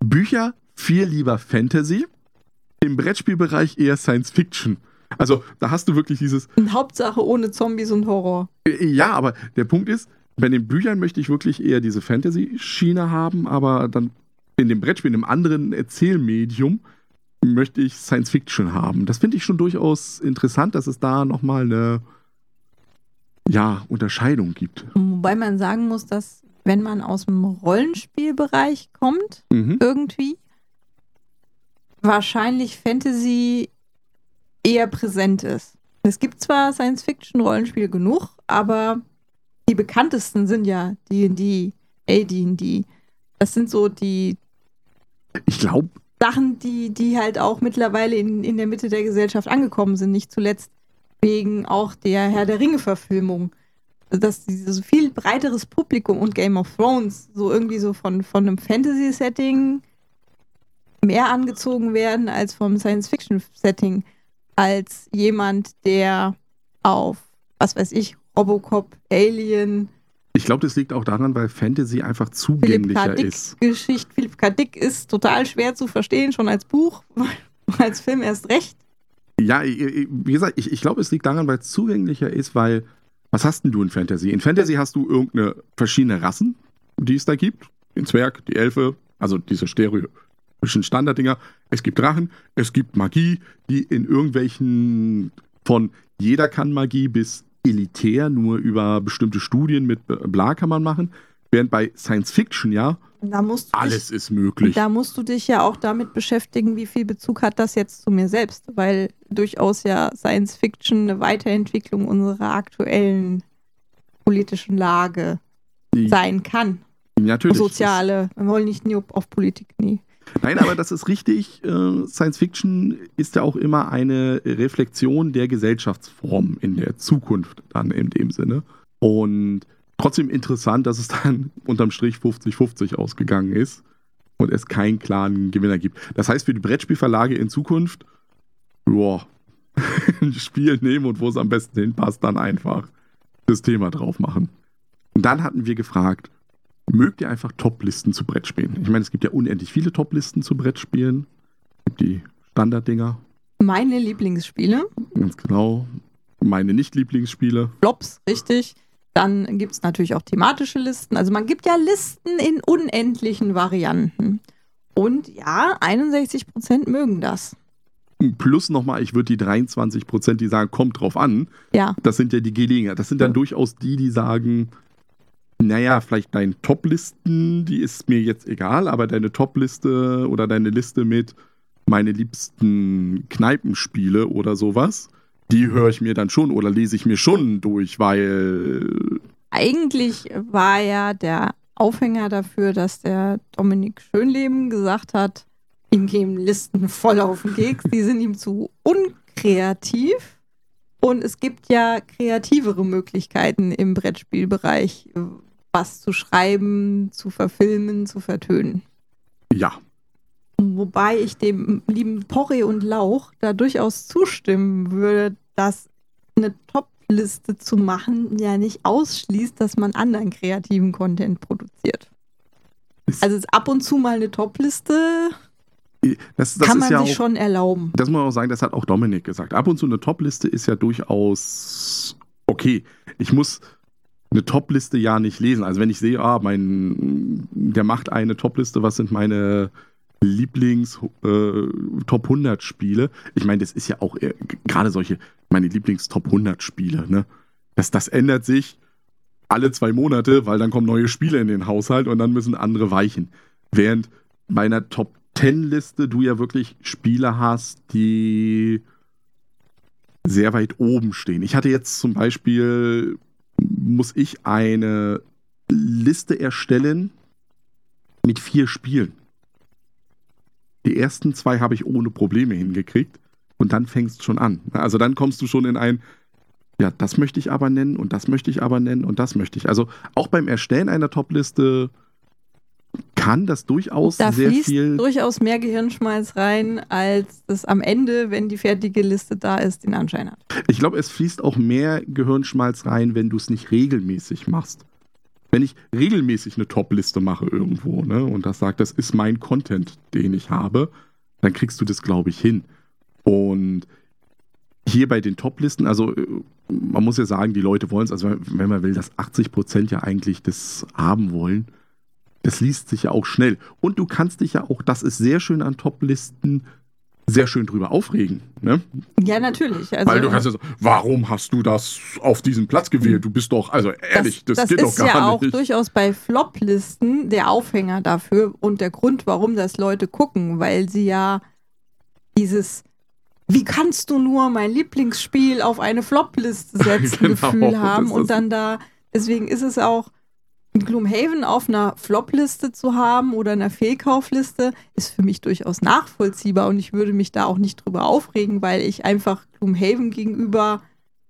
Speaker 2: Bücher viel lieber Fantasy, im Brettspielbereich eher Science Fiction. Also da hast du wirklich dieses,
Speaker 1: Hauptsache ohne Zombies und Horror.
Speaker 2: äh, ja, aber der Punkt ist, bei den Büchern möchte ich wirklich eher diese Fantasy-Schiene haben, aber dann in dem Brettspiel, in einem anderen Erzählmedium, möchte ich Science Fiction haben. Das finde ich schon durchaus interessant, dass es da nochmal eine ja, Unterscheidung gibt.
Speaker 1: Wobei man sagen muss, dass wenn man aus dem Rollenspielbereich kommt,
Speaker 2: Mhm.
Speaker 1: irgendwie, wahrscheinlich Fantasy eher präsent ist. Es gibt zwar Science-Fiction-Rollenspiele genug, aber die bekanntesten sind ja D&D, AD&D. Das sind so die
Speaker 2: Ich glaube,
Speaker 1: Sachen, die, die halt auch mittlerweile in, in der Mitte der Gesellschaft angekommen sind, nicht zuletzt wegen auch der Herr der Ringe-Verfilmung. Dass dieses viel breiteres Publikum und Game of Thrones so irgendwie so von, von einem Fantasy-Setting mehr angezogen werden als vom Science-Fiction-Setting. Als jemand, der auf, was weiß ich, Robocop, Alien,
Speaker 2: ich glaube, das liegt auch daran, weil Fantasy einfach
Speaker 1: Philipp K.
Speaker 2: zugänglicher
Speaker 1: Dick
Speaker 2: ist.
Speaker 1: Geschichte. Philipp K. Dick ist total schwer zu verstehen, schon als Buch, als Film erst recht.
Speaker 2: Ja, wie gesagt, ich, ich glaube, es liegt daran, weil es zugänglicher ist, weil was hast denn du in Fantasy? In Fantasy hast du irgendeine verschiedene Rassen, die es da gibt. Den Zwerg, die Elfe, also diese stereotypischen Standarddinger. Es gibt Drachen, es gibt Magie, die in irgendwelchen von jeder kann Magie bis elitär nur über bestimmte Studien mit bla kann man machen. Während bei Science Fiction ja
Speaker 1: Da musst du
Speaker 2: alles
Speaker 1: dich,
Speaker 2: ist möglich.
Speaker 1: da musst du dich ja auch damit beschäftigen, wie viel Bezug hat das jetzt zu mir selbst, weil durchaus ja Science Fiction eine Weiterentwicklung unserer aktuellen politischen Lage
Speaker 2: Die-
Speaker 1: sein kann.
Speaker 2: Natürlich.
Speaker 1: Soziale. Wir wollen nicht nie auf Politik, nee.
Speaker 2: Nein, aber das ist richtig. Äh, Science Fiction ist ja auch immer eine Reflexion der Gesellschaftsform in der Zukunft dann in dem Sinne. Und trotzdem interessant, dass es dann unterm Strich 50-50 ausgegangen ist. und es keinen klaren Gewinner gibt. Das heißt für die Brettspielverlage in Zukunft, boah, ein Spiel nehmen und wo es am besten hinpasst, dann einfach das Thema drauf machen. Und dann hatten wir gefragt, mögt ihr einfach Top-Listen zu Brettspielen? Ich meine, es gibt ja unendlich viele Top-Listen zu Brettspielen. Es gibt die Standarddinger.
Speaker 1: Meine Lieblingsspiele.
Speaker 2: Ganz genau. Meine Nicht-Lieblingsspiele.
Speaker 1: Flops, richtig. Dann gibt es natürlich auch thematische Listen. Also man gibt ja Listen in unendlichen Varianten. Und ja, 61 Prozent mögen das.
Speaker 2: Plus nochmal, ich würde die 23 Prozent, die sagen, kommt drauf an.
Speaker 1: Ja.
Speaker 2: Das sind ja die Gelegenheit. Das sind dann durchaus die, die sagen, naja, vielleicht deine Top-Listen, die ist mir jetzt egal, aber deine Top-Liste oder deine Liste mit meine liebsten Kneipenspiele oder sowas, die höre ich mir dann schon oder lese ich mir schon durch, weil.
Speaker 1: Eigentlich war ja der Aufhänger dafür, dass der Dominik Schönleben gesagt hat, ihm gehen Listen voll auf den Keks, die sind ihm zu unkreativ. Und es gibt ja kreativere Möglichkeiten im Brettspielbereich, was zu schreiben, zu verfilmen, zu vertönen.
Speaker 2: Ja.
Speaker 1: Wobei ich dem lieben Porre und Lauch da durchaus zustimmen würde, dass eine Top-Liste zu machen ja nicht ausschließt, dass man anderen kreativen Content produziert. Also ab und zu mal eine Top-Liste
Speaker 2: das, das
Speaker 1: kann man
Speaker 2: ja
Speaker 1: sich
Speaker 2: auch,
Speaker 1: schon erlauben.
Speaker 2: Das muss man auch sagen, das hat auch Dominik gesagt. Ab und zu eine Top-Liste ist ja durchaus okay. Ich muss eine Top-Liste ja nicht lesen. Also wenn ich sehe, ah, mein, der macht eine Top-Liste, was sind meine Lieblings äh, Top 100 Spiele. Ich meine, das ist ja auch gerade solche, meine Lieblings Top 100 Spiele, ne? Das, das ändert sich alle zwei Monate, weil dann kommen neue Spiele in den Haushalt und dann müssen andere weichen. Während bei einer Top 10 Liste du ja wirklich Spiele hast, die sehr weit oben stehen. Ich hatte jetzt zum Beispiel, muss ich eine Liste erstellen mit vier Spielen. Die ersten zwei habe ich ohne Probleme hingekriegt und dann fängst du schon an. Also dann kommst du schon in ein, ja, das möchte ich aber nennen und das möchte ich aber nennen und das möchte ich. Also auch beim Erstellen einer Topliste kann das durchaus
Speaker 1: da
Speaker 2: sehr
Speaker 1: fließt
Speaker 2: viel.
Speaker 1: durchaus mehr Gehirnschmalz rein, als es am Ende, wenn die fertige Liste da ist, den Anschein hat.
Speaker 2: Ich glaube, es fließt auch mehr Gehirnschmalz rein, wenn du es nicht regelmäßig machst. Wenn ich regelmäßig eine Top-Liste mache irgendwo, ne, und das sagt, das ist mein Content, den ich habe, dann kriegst du das, glaube ich, hin. Und hier bei den Top-Listen, also äh, man muss ja sagen, die Leute wollen es, also wenn man will, dass 80% ja eigentlich das haben wollen, das liest sich ja auch schnell. Und du kannst dich ja auch, das ist sehr schön an Top-Listen, sehr schön drüber aufregen. Ne?
Speaker 1: Ja, natürlich. Also,
Speaker 2: Weil du kannst ja sagen, warum hast du das auf diesen Platz gewählt? Du bist doch, also ehrlich, das, das, das geht doch gar
Speaker 1: ja
Speaker 2: nicht.
Speaker 1: Das ist ja auch durchaus bei Flop-Listen der Aufhänger dafür und der Grund, warum das Leute gucken, weil sie ja dieses wie kannst du nur mein Lieblingsspiel auf eine Flop-Liste setzen, genau, Gefühl haben und dann da, deswegen ist es auch, Gloomhaven auf einer Flop-Liste zu haben oder einer Fehlkaufliste ist für mich durchaus nachvollziehbar und ich würde mich da auch nicht drüber aufregen, weil ich einfach Gloomhaven gegenüber,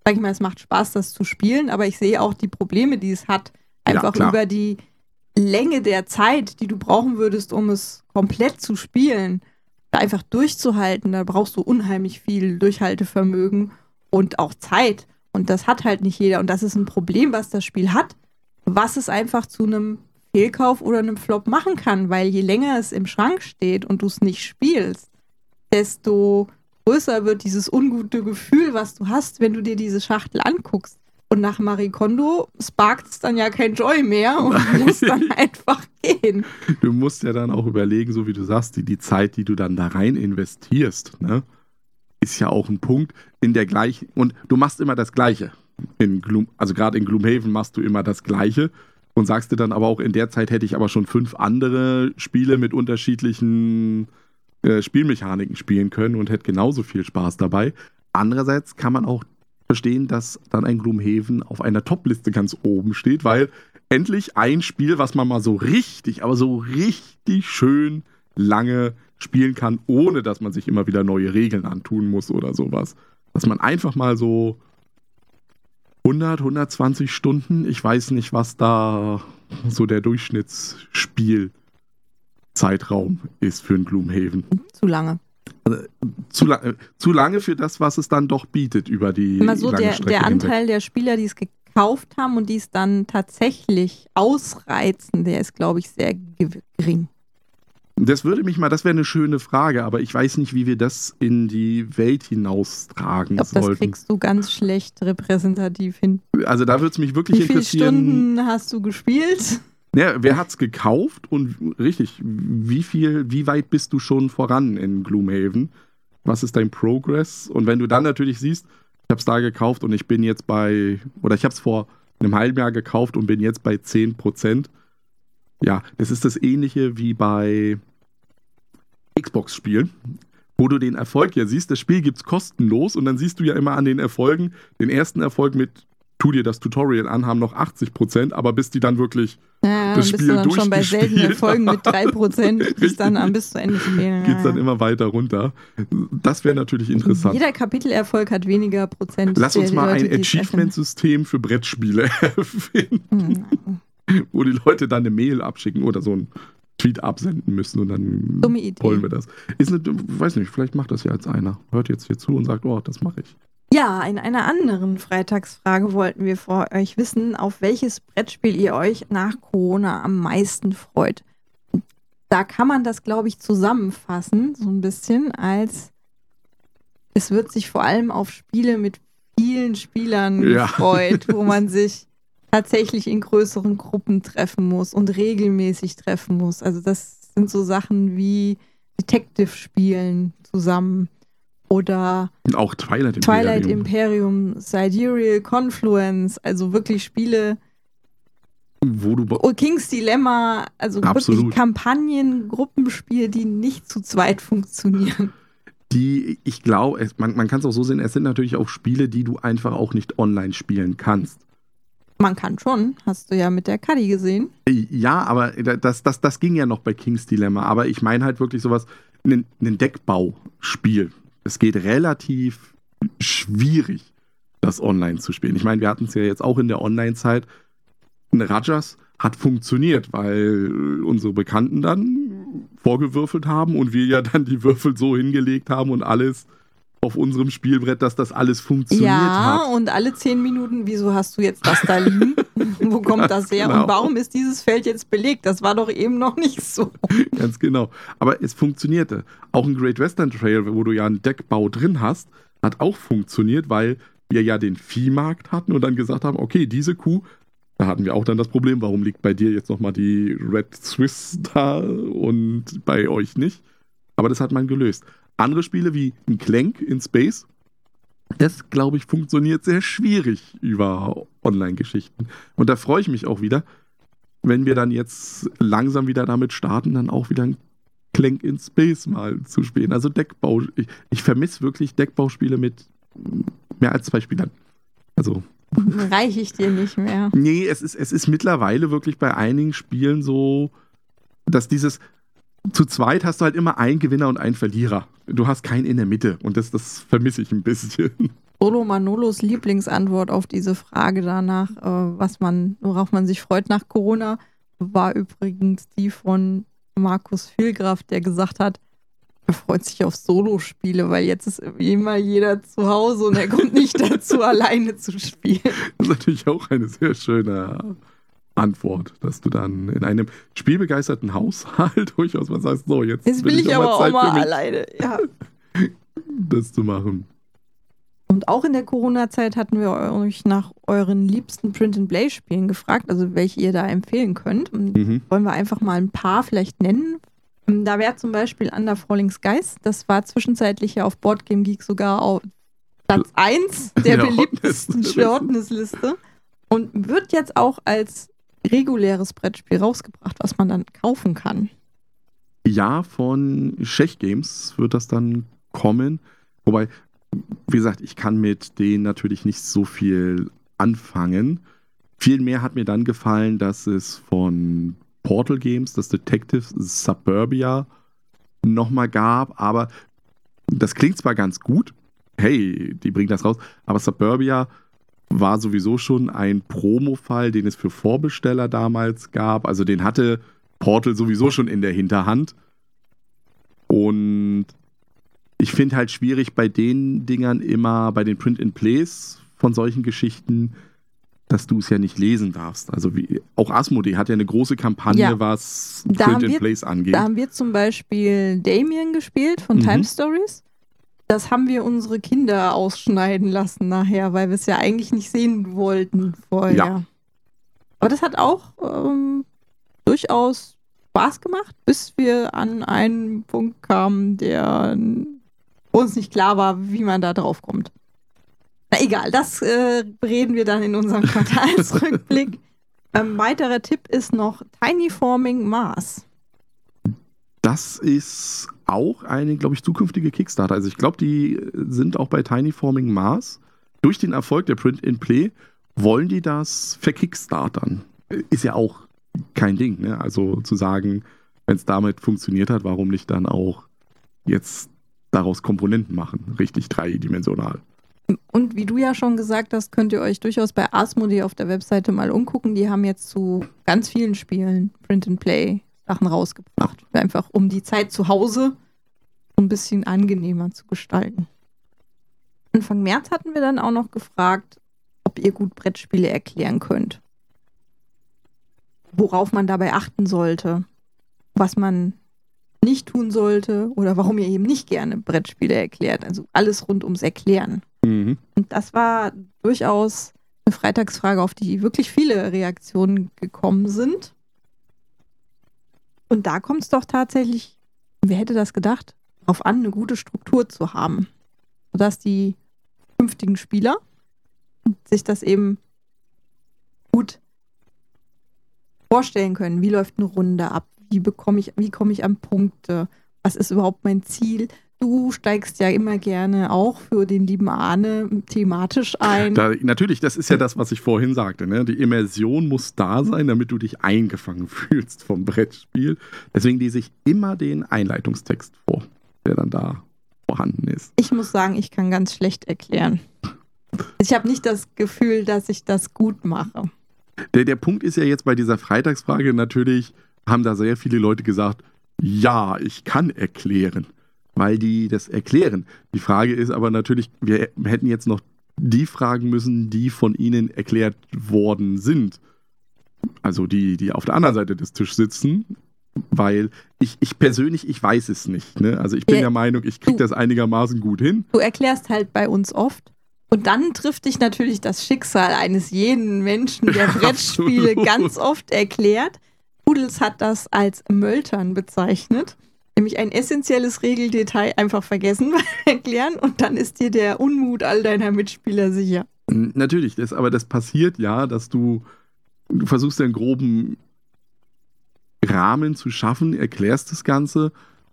Speaker 1: sag ich mal, es macht Spaß, das zu spielen, aber ich sehe auch die Probleme, die es hat, einfach ja, über die Länge der Zeit, die du brauchen würdest, um es komplett zu spielen, da einfach durchzuhalten. Da brauchst du unheimlich viel Durchhaltevermögen und auch Zeit. Und das hat halt nicht jeder. Und das ist ein Problem, was das Spiel hat was es einfach zu einem Fehlkauf oder einem Flop machen kann, weil je länger es im Schrank steht und du es nicht spielst, desto größer wird dieses ungute Gefühl, was du hast, wenn du dir diese Schachtel anguckst. Und nach Marie Kondo sparkt es dann ja kein Joy mehr und muss dann einfach gehen.
Speaker 2: Du musst ja dann auch überlegen, so wie du sagst, die, die Zeit, die du dann da rein investierst, ne, ist ja auch ein Punkt in der gleichen. Und du machst immer das Gleiche in Gloom, also gerade in Gloomhaven machst du immer das Gleiche und sagst dir dann aber auch, in der Zeit hätte ich aber schon fünf andere Spiele mit unterschiedlichen äh, Spielmechaniken spielen können und hätte genauso viel Spaß dabei. Andererseits kann man auch verstehen, dass dann ein Gloomhaven auf einer Top-Liste ganz oben steht, weil endlich ein Spiel, was man mal so richtig, aber so richtig schön lange spielen kann, ohne dass man sich immer wieder neue Regeln antun muss oder sowas. Dass man einfach mal so 100, 120 Stunden. Ich weiß nicht, was da so der Durchschnittsspiel Zeitraum ist für ein Gloomhaven.
Speaker 1: Zu lange.
Speaker 2: Zu, la äh, zu lange für das, was es dann doch bietet über die
Speaker 1: Immer so der, der
Speaker 2: hinweg.
Speaker 1: Anteil der Spieler, die es gekauft haben und die es dann tatsächlich ausreizen, der ist, glaube ich, sehr ge- gering.
Speaker 2: Das würde mich mal, das wäre eine schöne Frage, aber ich weiß nicht, wie wir das in die Welt hinaustragen
Speaker 1: Ich glaube, das
Speaker 2: sollten.
Speaker 1: kriegst du ganz schlecht repräsentativ hin.
Speaker 2: Also da würde es mich wirklich
Speaker 1: Wie viele
Speaker 2: interessieren.
Speaker 1: Stunden hast du gespielt?
Speaker 2: Ja, wer hat's gekauft und richtig, wie viel, wie weit bist du schon voran in Gloomhaven? Was ist dein Progress? Und wenn du dann natürlich siehst, ich habe es da gekauft und ich bin jetzt bei, oder ich habe es vor einem halben Jahr gekauft und bin jetzt bei 10%. Ja, das ist das ähnliche wie bei Xbox-Spielen, wo du den Erfolg ja siehst. Das Spiel gibt's kostenlos und dann siehst du ja immer an den Erfolgen, den ersten Erfolg mit tu dir das Tutorial an, haben noch 80%, aber bis die dann wirklich
Speaker 1: Ja,
Speaker 2: Das Spiel
Speaker 1: du dann schon bei seltenen Folgen mit 3%, bis dann am bis zu Ende spielen.
Speaker 2: geht es dann immer weiter runter. Das wäre natürlich interessant.
Speaker 1: Jeder Kapitelerfolg hat weniger Prozent.
Speaker 2: Lass uns mal
Speaker 1: Leute,
Speaker 2: ein
Speaker 1: es
Speaker 2: Achievement-System für Brettspiele erfinden,
Speaker 1: erkennen.
Speaker 2: wo die Leute dann eine Mail abschicken oder so einen Tweet absenden müssen und dann
Speaker 1: Dumme Idee.
Speaker 2: wollen wir das. Ist eine, weiß nicht, vielleicht macht das ja jetzt einer. Hört jetzt hier zu und sagt, oh, das mache ich.
Speaker 1: Ja, in einer anderen Freitagsfrage wollten wir vor euch wissen, auf welches Brettspiel ihr euch nach Corona am meisten freut. Da kann man das, glaube ich, zusammenfassen, so ein bisschen, als es wird sich vor allem auf Spiele mit vielen Spielern
Speaker 2: Ja.
Speaker 1: gefreut, wo man sich tatsächlich in größeren Gruppen treffen muss und regelmäßig treffen muss. Also das sind so Sachen wie Detective-Spielen zusammen oder
Speaker 2: auch Twilight Imperium.
Speaker 1: Twilight Imperium, Sidereal, Confluence, also wirklich Spiele.
Speaker 2: Wo du
Speaker 1: Oh, King's Dilemma, also
Speaker 2: Absolut.
Speaker 1: wirklich Kampagnen, Gruppenspiele, die nicht zu zweit funktionieren.
Speaker 2: die, ich glaube, man, man kann es auch so sehen, es sind natürlich auch Spiele, die du einfach auch nicht online spielen kannst.
Speaker 1: Man kann schon, hast du ja mit der Kadi gesehen.
Speaker 2: Ja, aber das, das, das ging ja noch bei King's Dilemma. Aber ich meine halt wirklich sowas, ein, ein Deckbauspiel. Es geht relativ schwierig, das online zu spielen. Ich meine, wir hatten es ja jetzt auch in der Online-Zeit. Rajas hat funktioniert, weil unsere Bekannten dann vorgewürfelt haben und wir ja dann die Würfel so hingelegt haben und alles auf unserem Spielbrett, dass das alles funktioniert
Speaker 1: ja,
Speaker 2: hat.
Speaker 1: und alle zehn Minuten, wieso hast du jetzt das da liegen? Wo kommt das her?
Speaker 2: Genau.
Speaker 1: Und warum ist dieses Feld jetzt belegt? Das war doch eben noch nicht so.
Speaker 2: Ganz genau. Aber es funktionierte. Auch ein Great Western Trail, wo du ja einen Deckbau drin hast, hat auch funktioniert, weil wir ja den Viehmarkt hatten und dann gesagt haben, okay, diese Kuh, da hatten wir auch dann das Problem, warum liegt bei dir jetzt nochmal die Red Swiss da und bei euch nicht? Aber das hat man gelöst. Andere Spiele wie ein Clank in Space, das, glaube ich, funktioniert sehr schwierig über Online-Geschichten. Und da freue ich mich auch wieder, wenn wir dann jetzt langsam wieder damit starten, dann auch wieder ein Clank in Space mal zu spielen. Also Deckbau. Ich, ich vermisse wirklich Deckbauspiele mit mehr als zwei Spielern. Also,
Speaker 1: Reiche ich dir nicht mehr.
Speaker 2: nee, es ist, es ist mittlerweile wirklich bei einigen Spielen so, dass dieses zu zweit hast du halt immer einen Gewinner und einen Verlierer. Du hast keinen in der Mitte und das, das vermisse ich ein bisschen.
Speaker 1: Solo Manolos Lieblingsantwort auf diese Frage danach, äh, was man, worauf man sich freut nach Corona, war übrigens die von Markus Vielgraf, der gesagt hat, er freut sich auf Solospiele, weil jetzt ist immer jeder zu Hause und er kommt nicht dazu, alleine zu spielen.
Speaker 2: Das ist natürlich auch eine sehr schöne Antwort, dass du dann in einem spielbegeisterten Haushalt durchaus mal sagst, so, jetzt,
Speaker 1: Jetzt will ich
Speaker 2: auch
Speaker 1: aber auch
Speaker 2: Zeit
Speaker 1: mal
Speaker 2: für mich,
Speaker 1: alleine. Ja.
Speaker 2: das zu machen.
Speaker 1: Und auch in der Corona-Zeit hatten wir euch nach euren liebsten Print-and-Play-Spielen gefragt, also welche ihr da empfehlen könnt. Und
Speaker 2: Mhm.
Speaker 1: wollen wir einfach mal ein paar vielleicht nennen. Ähm, Da wäre zum Beispiel Under Falling Skies. Das war zwischenzeitlich ja auf Boardgame Geek sogar auf Platz 1 der
Speaker 2: Ja,
Speaker 1: beliebtesten. Shortlist-Liste. Und wird jetzt auch als reguläres Brettspiel rausgebracht, was man dann kaufen kann.
Speaker 2: Ja, von Schech Games wird das dann kommen. Wobei, wie gesagt, ich kann mit denen natürlich nicht so viel anfangen. Vielmehr hat mir dann gefallen, dass es von Portal Games das Detective Suburbia nochmal gab, aber das klingt zwar ganz gut, hey, die bringen das raus, aber Suburbia war sowieso schon ein Promo-Fall, den es für Vorbesteller damals gab. Also den hatte Portal sowieso schon in der Hinterhand. Und ich finde halt schwierig bei den Dingern immer, bei den Print-and-Plays von solchen Geschichten, dass du es ja nicht lesen darfst. Also wie, auch Asmodee hat ja eine große Kampagne,
Speaker 1: Ja.
Speaker 2: was Print-and-Plays angeht.
Speaker 1: Da haben wir zum Beispiel Damien gespielt von
Speaker 2: Mhm.
Speaker 1: Time Stories. Das haben wir unsere Kinder ausschneiden lassen nachher, weil wir es ja eigentlich nicht sehen wollten vorher.
Speaker 2: Ja.
Speaker 1: Aber das hat auch ähm, durchaus Spaß gemacht, bis wir an einen Punkt kamen, der uns nicht klar war, wie man da drauf kommt. Na egal, das äh, reden wir dann in unserem Quartalsrückblick. ähm, weiterer Tipp ist noch Tiny Forming Mars.
Speaker 2: Das ist auch eine, glaube ich, zukünftige Kickstarter. Also ich glaube, die sind auch bei Tiny Forming Mars. Durch den Erfolg der Print-in-Play wollen die das verkickstartern. Ist ja auch kein Ding. Ne? Also zu sagen, wenn es damit funktioniert hat, warum nicht dann auch jetzt daraus Komponenten machen, richtig dreidimensional.
Speaker 1: Und wie du ja schon gesagt hast, könnt ihr euch durchaus bei Asmodee auf der Webseite mal umgucken. Die haben jetzt zu ganz vielen Spielen Print-and-Play-Sachen rausgebracht. Einfach um die Zeit zu Hause ein bisschen angenehmer zu gestalten. Anfang März hatten wir dann auch noch gefragt, ob ihr gut Brettspiele erklären könnt. Worauf man dabei achten sollte. Was man nicht tun sollte oder warum ihr eben nicht gerne Brettspiele erklärt. Also alles rund ums Erklären.
Speaker 2: Mhm.
Speaker 1: Und das war durchaus eine Freitagsfrage, auf die wirklich viele Reaktionen gekommen sind. Und da kommt es doch tatsächlich, wer hätte das gedacht, darauf an, eine gute Struktur zu haben. Sodass die künftigen Spieler sich das eben gut vorstellen können. Wie läuft eine Runde ab? Wie bekomme ich, wie komme ich an Punkte? Was ist überhaupt mein Ziel? Du steigst ja immer gerne auch für den lieben Arne thematisch ein.
Speaker 2: Da, natürlich, das ist ja das, was ich vorhin sagte. Ne? Die Immersion muss da sein, damit du dich eingefangen fühlst vom Brettspiel. Deswegen lese ich immer den Einleitungstext vor, der dann da vorhanden ist.
Speaker 1: Ich muss sagen, ich kann ganz schlecht erklären. Ich habe nicht das Gefühl, dass ich das gut mache.
Speaker 2: Der, der Punkt ist ja jetzt bei dieser Freitagsfrage natürlich, haben da sehr viele Leute gesagt, ja, ich kann erklären, weil die das erklären. Die Frage ist aber natürlich, wir hätten jetzt noch die fragen müssen, die von ihnen erklärt worden sind. Also die, die auf der anderen Seite des Tisches sitzen, weil ich, ich persönlich, ich weiß es nicht. Ne? Also ich bin
Speaker 1: Ja,
Speaker 2: der Meinung, ich kriege das einigermaßen gut hin.
Speaker 1: Du erklärst halt bei uns oft. Und dann trifft dich natürlich das Schicksal eines jeden Menschen, der Brettspiele
Speaker 2: Absolut.
Speaker 1: ganz oft erklärt. Pudels hat das als Möltern bezeichnet. Nämlich ein essentielles Regeldetail einfach vergessen Erklären und dann ist dir der Unmut all deiner Mitspieler sicher.
Speaker 2: Natürlich, das, aber das passiert ja, dass du, du versuchst einen groben Rahmen zu schaffen, erklärst das Ganze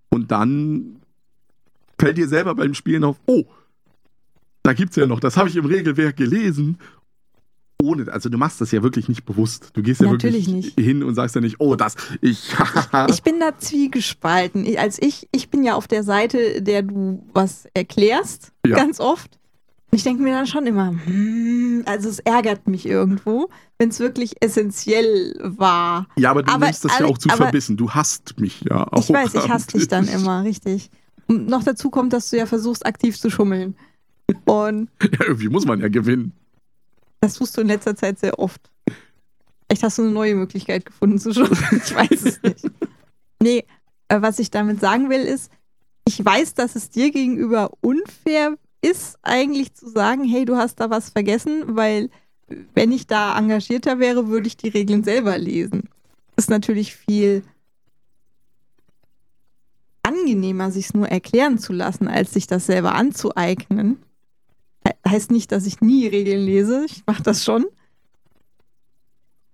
Speaker 2: und dann fällt dir selber beim Spielen auf, oh, da gibt's ja noch, das habe ich im Regelwerk gelesen. Ohne, also du machst das ja wirklich nicht bewusst. Du gehst ja
Speaker 1: Natürlich
Speaker 2: wirklich
Speaker 1: nicht.
Speaker 2: hin und sagst ja nicht, oh, das, ich,
Speaker 1: Ich bin da zwiegespalten. Ich, als ich, ich bin ja auf der Seite, der du was erklärst,
Speaker 2: Ja.
Speaker 1: ganz oft. Ich denke mir dann schon immer, hm, also es ärgert mich irgendwo, wenn es wirklich essentiell war.
Speaker 2: ja, aber du
Speaker 1: Aber-
Speaker 2: nimmst das ja
Speaker 1: aber-
Speaker 2: auch zu
Speaker 1: aber-
Speaker 2: verbissen. Du hasst mich ja auch.
Speaker 1: Ich weiß, ich hasse dich dann immer, richtig. Und noch dazu kommt, dass du ja versuchst, aktiv zu schummeln. Und
Speaker 2: Ja, irgendwie muss man ja gewinnen.
Speaker 1: Das tust du in letzter Zeit sehr oft. Vielleicht hast du eine neue Möglichkeit gefunden zu schummeln. Ich weiß es nicht. Nee, äh, was ich damit sagen will, ist, ich weiß, dass es dir gegenüber unfair ist, eigentlich zu sagen, hey, du hast da was vergessen, weil wenn ich da engagierter wäre, würde ich die Regeln selber lesen. Ist natürlich viel angenehmer, sich nur erklären zu lassen, als sich das selber anzueignen. He heißt nicht, dass ich nie Regeln lese. Ich mache das schon.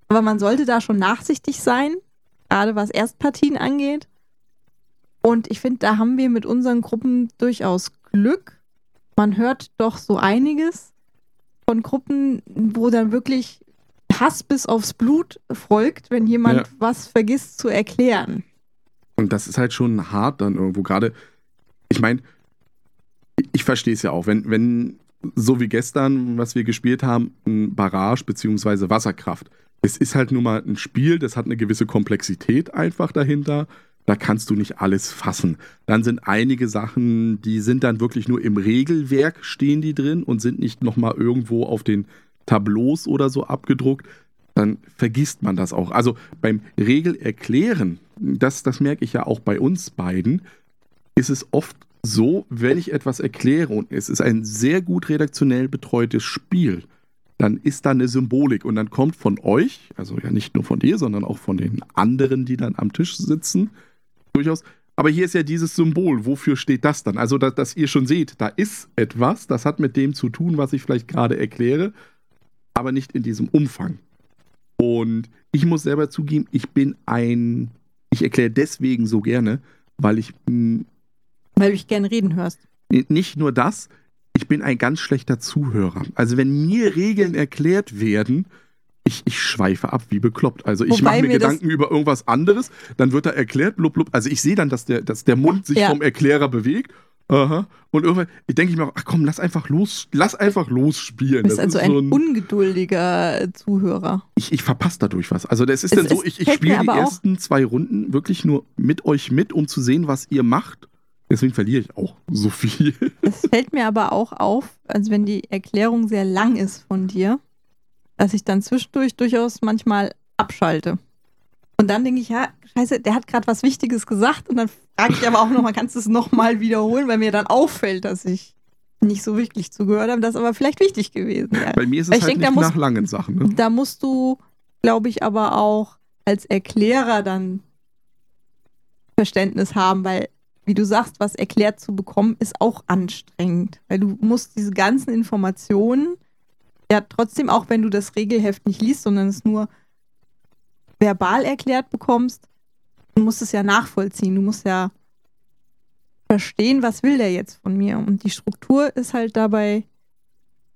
Speaker 1: Aber man sollte da schon nachsichtig sein, gerade was Erstpartien angeht. Und ich finde, da haben wir mit unseren Gruppen durchaus Glück. Man hört doch so einiges von Gruppen, wo dann wirklich Hass bis aufs Blut folgt, wenn jemand
Speaker 2: Ja.
Speaker 1: was vergisst zu erklären.
Speaker 2: Und das ist halt schon hart dann irgendwo. Gerade, ich meine, ich verstehe es ja auch, wenn, wenn, so wie gestern, was wir gespielt haben, ein Barrage bzw. Wasserkraft, es ist halt nur mal ein Spiel, das hat eine gewisse Komplexität einfach dahinter. Da kannst du nicht alles fassen. Dann sind einige Sachen, die sind dann wirklich nur im Regelwerk stehen die drin und sind nicht nochmal irgendwo auf den Tableaus oder so abgedruckt. Dann vergisst man das auch. Also beim Regelerklären, das, das merke ich ja auch bei uns beiden, ist es oft so, wenn ich etwas erkläre und es ist ein sehr gut redaktionell betreutes Spiel, dann ist da eine Symbolik und dann kommt von euch, also ja nicht nur von dir, sondern auch von den anderen, die dann am Tisch sitzen, durchaus. Aber hier ist ja dieses Symbol. Wofür steht das dann? Also, dass, dass ihr schon seht, da ist etwas, das hat mit dem zu tun, was ich vielleicht gerade erkläre, aber nicht in diesem Umfang. Und ich muss selber zugeben, ich bin ein, ich erkläre deswegen so gerne, weil ich.
Speaker 1: Weil du dich gerne reden hörst.
Speaker 2: Nicht nur das, ich bin ein ganz schlechter Zuhörer. Also wenn mir Regeln erklärt werden, ich, ich schweife ab wie bekloppt. Also ich mache mir Gedanken über irgendwas anderes, dann wird da erklärt, blub, blub. Also ich sehe dann, dass der, dass der Mund sich ja. vom Erklärer bewegt. Aha. Und irgendwann denke ich mir, ach komm, lass einfach los, lass einfach losspielen.
Speaker 1: Du bist das also ein so ein ungeduldiger Zuhörer.
Speaker 2: Ich, ich verpasse dadurch was. Also das ist es, dann so, ich, ich spiele die ersten zwei Runden wirklich nur mit euch mit, um zu sehen, was ihr macht. Deswegen verliere ich auch so viel.
Speaker 1: Es fällt mir aber auch auf, also wenn die Erklärung sehr lang ist von dir, dass ich dann zwischendurch durchaus manchmal abschalte. Und dann denke ich, ja, scheiße, der hat gerade was Wichtiges gesagt und dann frage ich aber auch nochmal, kannst du es nochmal wiederholen, weil mir dann auffällt, dass ich nicht so wirklich zugehört habe, das ist aber vielleicht wichtig gewesen.
Speaker 2: Ja. Bei mir ist es halt denk, nicht nach langen Sachen. Ne?
Speaker 1: Da musst du, glaube ich, aber auch als Erklärer dann Verständnis haben, weil wie du sagst, was erklärt zu bekommen, ist auch anstrengend, weil du musst diese ganzen Informationen ja trotzdem, auch wenn du das Regelheft nicht liest, sondern es nur verbal erklärt bekommst, du musst es ja nachvollziehen. Du musst ja verstehen, was will der jetzt von mir. Und die Struktur ist halt dabei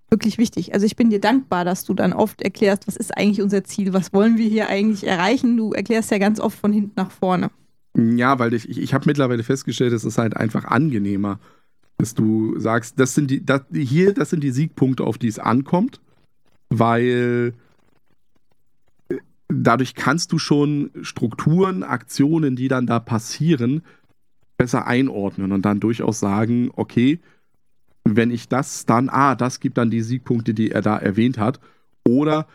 Speaker 1: wirklich wichtig. Also ich bin dir dankbar, dass du dann oft erklärst, was ist eigentlich unser Ziel, was wollen wir hier eigentlich erreichen. Du erklärst ja ganz oft von hinten nach vorne.
Speaker 2: Ja, weil ich, ich, ich habe mittlerweile festgestellt, es ist halt einfach angenehmer, dass du sagst, das sind die, das, hier, das sind die Siegpunkte, auf die es ankommt, weil äh, dadurch kannst du schon Strukturen, Aktionen, die dann da passieren, besser einordnen und dann durchaus sagen, okay, wenn ich das dann, ah, das gibt dann die Siegpunkte, die er da erwähnt hat. Oder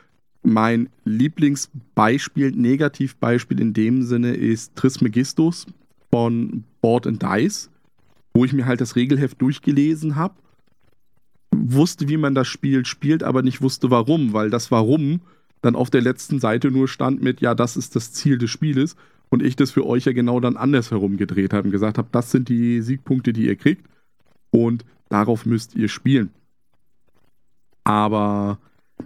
Speaker 2: mein Lieblingsbeispiel, Negativbeispiel in dem Sinne ist Trismegistus von Board and Dice, wo ich mir halt das Regelheft durchgelesen habe, wusste, wie man das Spiel spielt, aber nicht wusste warum, weil das Warum dann auf der letzten Seite nur stand mit, ja, das ist das Ziel des Spieles und ich das für euch ja genau dann andersherum gedreht habe und gesagt habe, das sind die Siegpunkte, die ihr kriegt und darauf müsst ihr spielen. Aber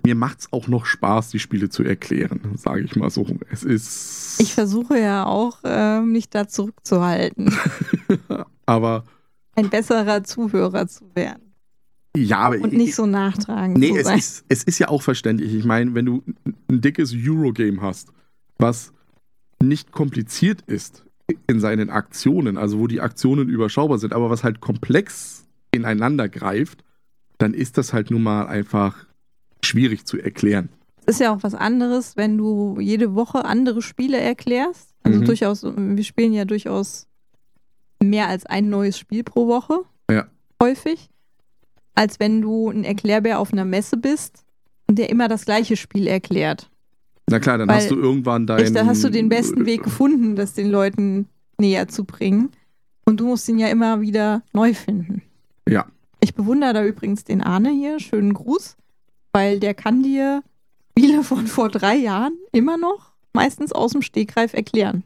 Speaker 2: mir macht es auch noch Spaß, die Spiele zu erklären, sage ich mal so. Es ist.
Speaker 1: Ich versuche ja auch, äh, mich da zurückzuhalten.
Speaker 2: aber.
Speaker 1: Ein besserer Zuhörer zu werden.
Speaker 2: Ja, aber.
Speaker 1: Und nicht so nachtragend.
Speaker 2: Nee, es ist, es ist ja auch verständlich. Ich meine, wenn du ein dickes Eurogame hast, was nicht kompliziert ist in seinen Aktionen, also wo die Aktionen überschaubar sind, aber was halt komplex ineinander greift, dann ist das halt nun mal einfach schwierig zu erklären.
Speaker 1: Es ist ja auch was anderes, wenn du jede Woche andere Spiele erklärst. Also mhm. durchaus, wir spielen ja durchaus mehr als ein neues Spiel pro Woche.
Speaker 2: Ja.
Speaker 1: Häufig. Als wenn du ein Erklärbär auf einer Messe bist und der immer das gleiche Spiel erklärt.
Speaker 2: Na klar, dann Weil hast du irgendwann deinen.
Speaker 1: Da hast du den besten Weg gefunden, das den Leuten näher zu bringen. Und du musst ihn ja immer wieder neu finden.
Speaker 2: Ja.
Speaker 1: Ich bewundere da übrigens den Arne hier. Schönen Gruß weil der kann dir Spiele von vor drei Jahren immer noch meistens aus dem Stegreif erklären.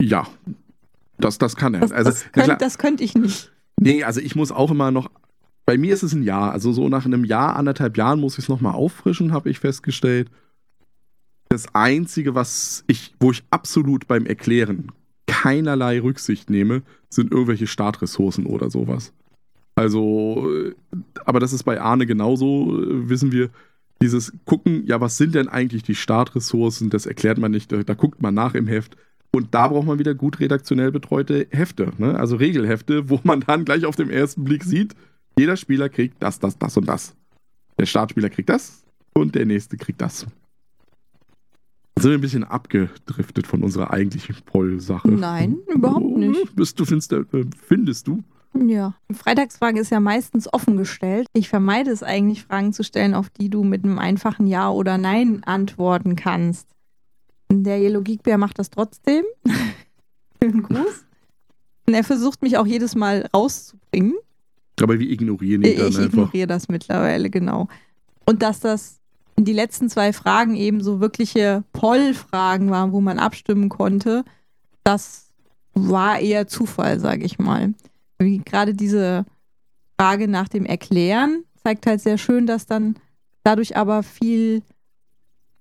Speaker 2: Ja, das, das kann er.
Speaker 1: Das, also, das, könnt, das könnte ich nicht.
Speaker 2: Nee, also ich muss auch immer noch. Bei mir ist es ein Jahr. Also so nach einem Jahr, anderthalb Jahren muss ich es nochmal auffrischen, habe ich festgestellt. Das Einzige, was ich, wo ich absolut beim Erklären keinerlei Rücksicht nehme, sind irgendwelche Startressourcen oder sowas. Also, äh, aber das ist bei Arne genauso, äh, wissen wir. Dieses Gucken, ja, was sind denn eigentlich die Startressourcen, das erklärt man nicht, da, da guckt man nach im Heft. Und da braucht man wieder gut redaktionell betreute Hefte, ne? also Regelhefte, wo man dann gleich auf den ersten Blick sieht, jeder Spieler kriegt das, das, das und das. Der Startspieler kriegt das und der nächste kriegt das. sind wir ein bisschen abgedriftet von unserer eigentlichen Poll-Sache.
Speaker 1: Nein, überhaupt nicht.
Speaker 2: Bist du, findest, äh, findest du?
Speaker 1: Ja. Die Freitagsfrage ist ja meistens offen gestellt. Ich vermeide es eigentlich, Fragen zu stellen, auf die du mit einem einfachen Ja oder Nein antworten kannst. Der Yellow Geekbär macht das trotzdem. Schönen Gruß. Und er versucht mich auch jedes Mal rauszubringen.
Speaker 2: Aber wir ignorieren ihn dann
Speaker 1: Ich
Speaker 2: einfach.
Speaker 1: ignoriere das mittlerweile, genau. Und dass das die letzten zwei Fragen eben so wirkliche Poll-Fragen waren, wo man abstimmen konnte, das war eher Zufall, sage ich mal. Wie gerade diese Frage nach dem Erklären zeigt halt sehr schön, dass dann dadurch aber viel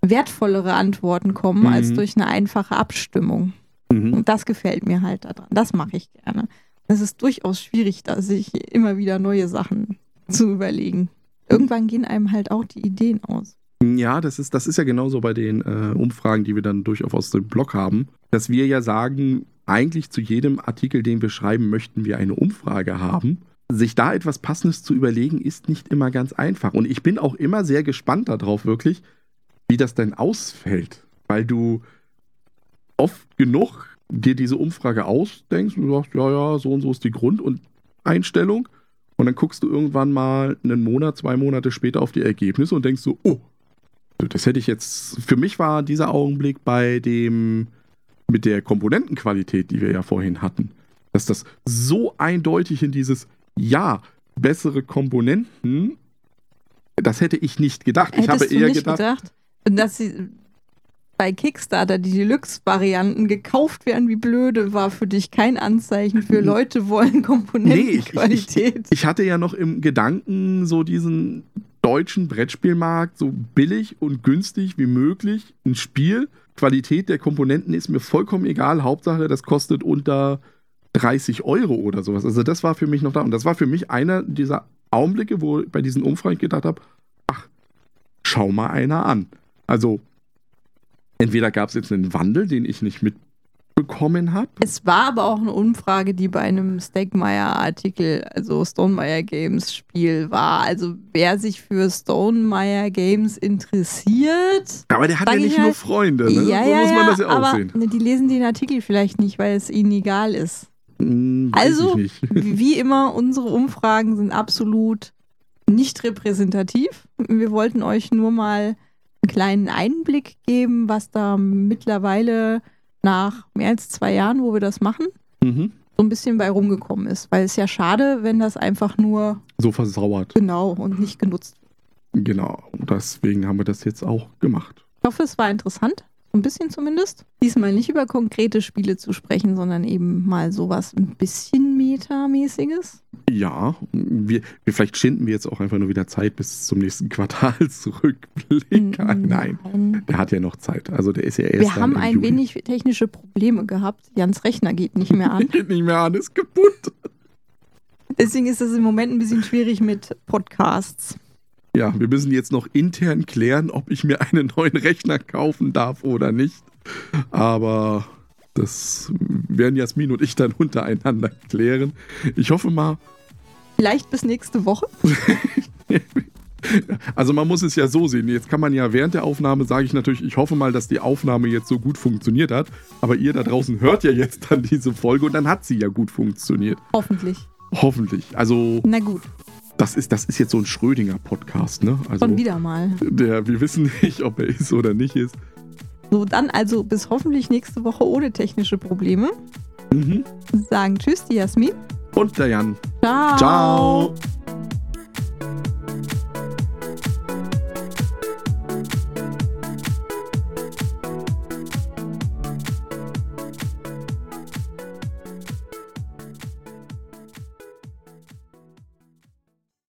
Speaker 1: wertvollere Antworten kommen
Speaker 2: Mhm.
Speaker 1: als durch eine einfache Abstimmung.
Speaker 2: Mhm.
Speaker 1: Und das gefällt mir halt daran. Das mache ich gerne. Es ist durchaus schwierig, da sich immer wieder neue Sachen zu überlegen. Irgendwann gehen einem halt auch die Ideen aus.
Speaker 2: Ja, das ist, das ist ja genauso bei den äh, Umfragen, die wir dann durchaus aus dem Blog haben, dass wir ja sagen, eigentlich zu jedem Artikel, den wir schreiben, möchten wir eine Umfrage haben. Sich da etwas Passendes zu überlegen, ist nicht immer ganz einfach. Und ich bin auch immer sehr gespannt darauf, wirklich, wie das denn ausfällt. Weil du oft genug dir diese Umfrage ausdenkst und sagst, ja, ja, so und so ist die Grund- und Einstellung. Und dann guckst du irgendwann mal einen Monat, zwei Monate später auf die Ergebnisse und denkst so, oh, das hätte ich jetzt. Für mich war dieser Augenblick bei dem mit der Komponentenqualität, die wir ja vorhin hatten, dass das so eindeutig in dieses Ja, bessere Komponenten, das hätte ich nicht gedacht. ich habe
Speaker 1: Hättest
Speaker 2: eher gedacht,
Speaker 1: gedacht, dass sie bei Kickstarter die Deluxe-Varianten gekauft werden, wie blöde, war für dich kein Anzeichen für Leute wollen Komponentenqualität.
Speaker 2: Ich hatte ja noch im Gedanken so diesen deutschen Brettspielmarkt so billig und günstig wie möglich ein Spiel. Qualität der Komponenten ist mir vollkommen egal. Hauptsache, das kostet unter 30 Euro oder sowas. Also das war für mich noch da. Und das war für mich einer dieser Augenblicke, wo ich bei diesen Umfragen gedacht habe, ach, schau mal einer an. Also entweder gab es jetzt einen Wandel, den ich nicht mitbekommen habe.
Speaker 1: Es war aber auch eine Umfrage, die bei einem Stegmaier-Artikel, also Stonemeyer Games Spiel war. Also wer sich für Stonemeyer Games interessiert,
Speaker 2: Aber der hat ja
Speaker 1: ich
Speaker 2: nicht
Speaker 1: halt,
Speaker 2: nur Freunde, ne?
Speaker 1: ja,
Speaker 2: so
Speaker 1: ja,
Speaker 2: muss man das ja
Speaker 1: aber
Speaker 2: aussehen.
Speaker 1: ne, die lesen den Artikel vielleicht nicht, weil es ihnen egal ist.
Speaker 2: Hm,
Speaker 1: Also. Wie immer, unsere Umfragen sind absolut nicht repräsentativ. Wir wollten euch nur mal einen kleinen Einblick geben, was da mittlerweile nach mehr als zwei Jahren, wo wir das machen,
Speaker 2: Mhm.
Speaker 1: so ein bisschen bei rumgekommen ist. Weil es ja schade, wenn das einfach nur
Speaker 2: So versauert.
Speaker 1: genau und nicht genutzt wird.
Speaker 2: Genau. Deswegen haben wir das jetzt auch gemacht.
Speaker 1: Ich hoffe, es war interessant. Ein bisschen zumindest. Diesmal nicht über konkrete Spiele zu sprechen, sondern eben mal sowas ein bisschen metamäßiges.
Speaker 2: Ja, wir, wir vielleicht schinden wir jetzt auch einfach nur wieder Zeit bis zum nächsten Quartalsrückblick. Ah, Nein, der hat ja noch Zeit. Also der ist ja erst
Speaker 1: Wir haben ein
Speaker 2: Juli.
Speaker 1: wenig technische Probleme gehabt. Jans Rechner geht nicht mehr an.
Speaker 2: Geht nicht mehr an, ist kaputt.
Speaker 1: Deswegen ist es im Moment ein bisschen schwierig mit Podcasts.
Speaker 2: Ja, wir müssen jetzt noch intern klären, ob ich mir einen neuen Rechner kaufen darf oder nicht. Aber das werden Jasmin und ich dann untereinander klären. Ich hoffe mal,
Speaker 1: Vielleicht bis nächste Woche.
Speaker 2: Also man muss es ja so sehen. Jetzt kann man ja während der Aufnahme, sage ich natürlich, ich hoffe mal, dass die Aufnahme jetzt so gut funktioniert hat. Aber ihr da draußen hört ja jetzt dann diese Folge und dann hat sie ja gut funktioniert.
Speaker 1: Hoffentlich.
Speaker 2: Hoffentlich. Also
Speaker 1: Na gut,
Speaker 2: das ist, das ist jetzt so ein Schrödinger-Podcast, ne? Also
Speaker 1: schon wieder mal.
Speaker 2: der, wir wissen nicht, ob er ist oder nicht ist.
Speaker 1: So, dann also bis hoffentlich nächste Woche ohne technische Probleme.
Speaker 2: Mhm.
Speaker 1: Sagen Tschüss, die Jasmin.
Speaker 2: Und der Jan.
Speaker 1: Ciao.
Speaker 2: Ciao.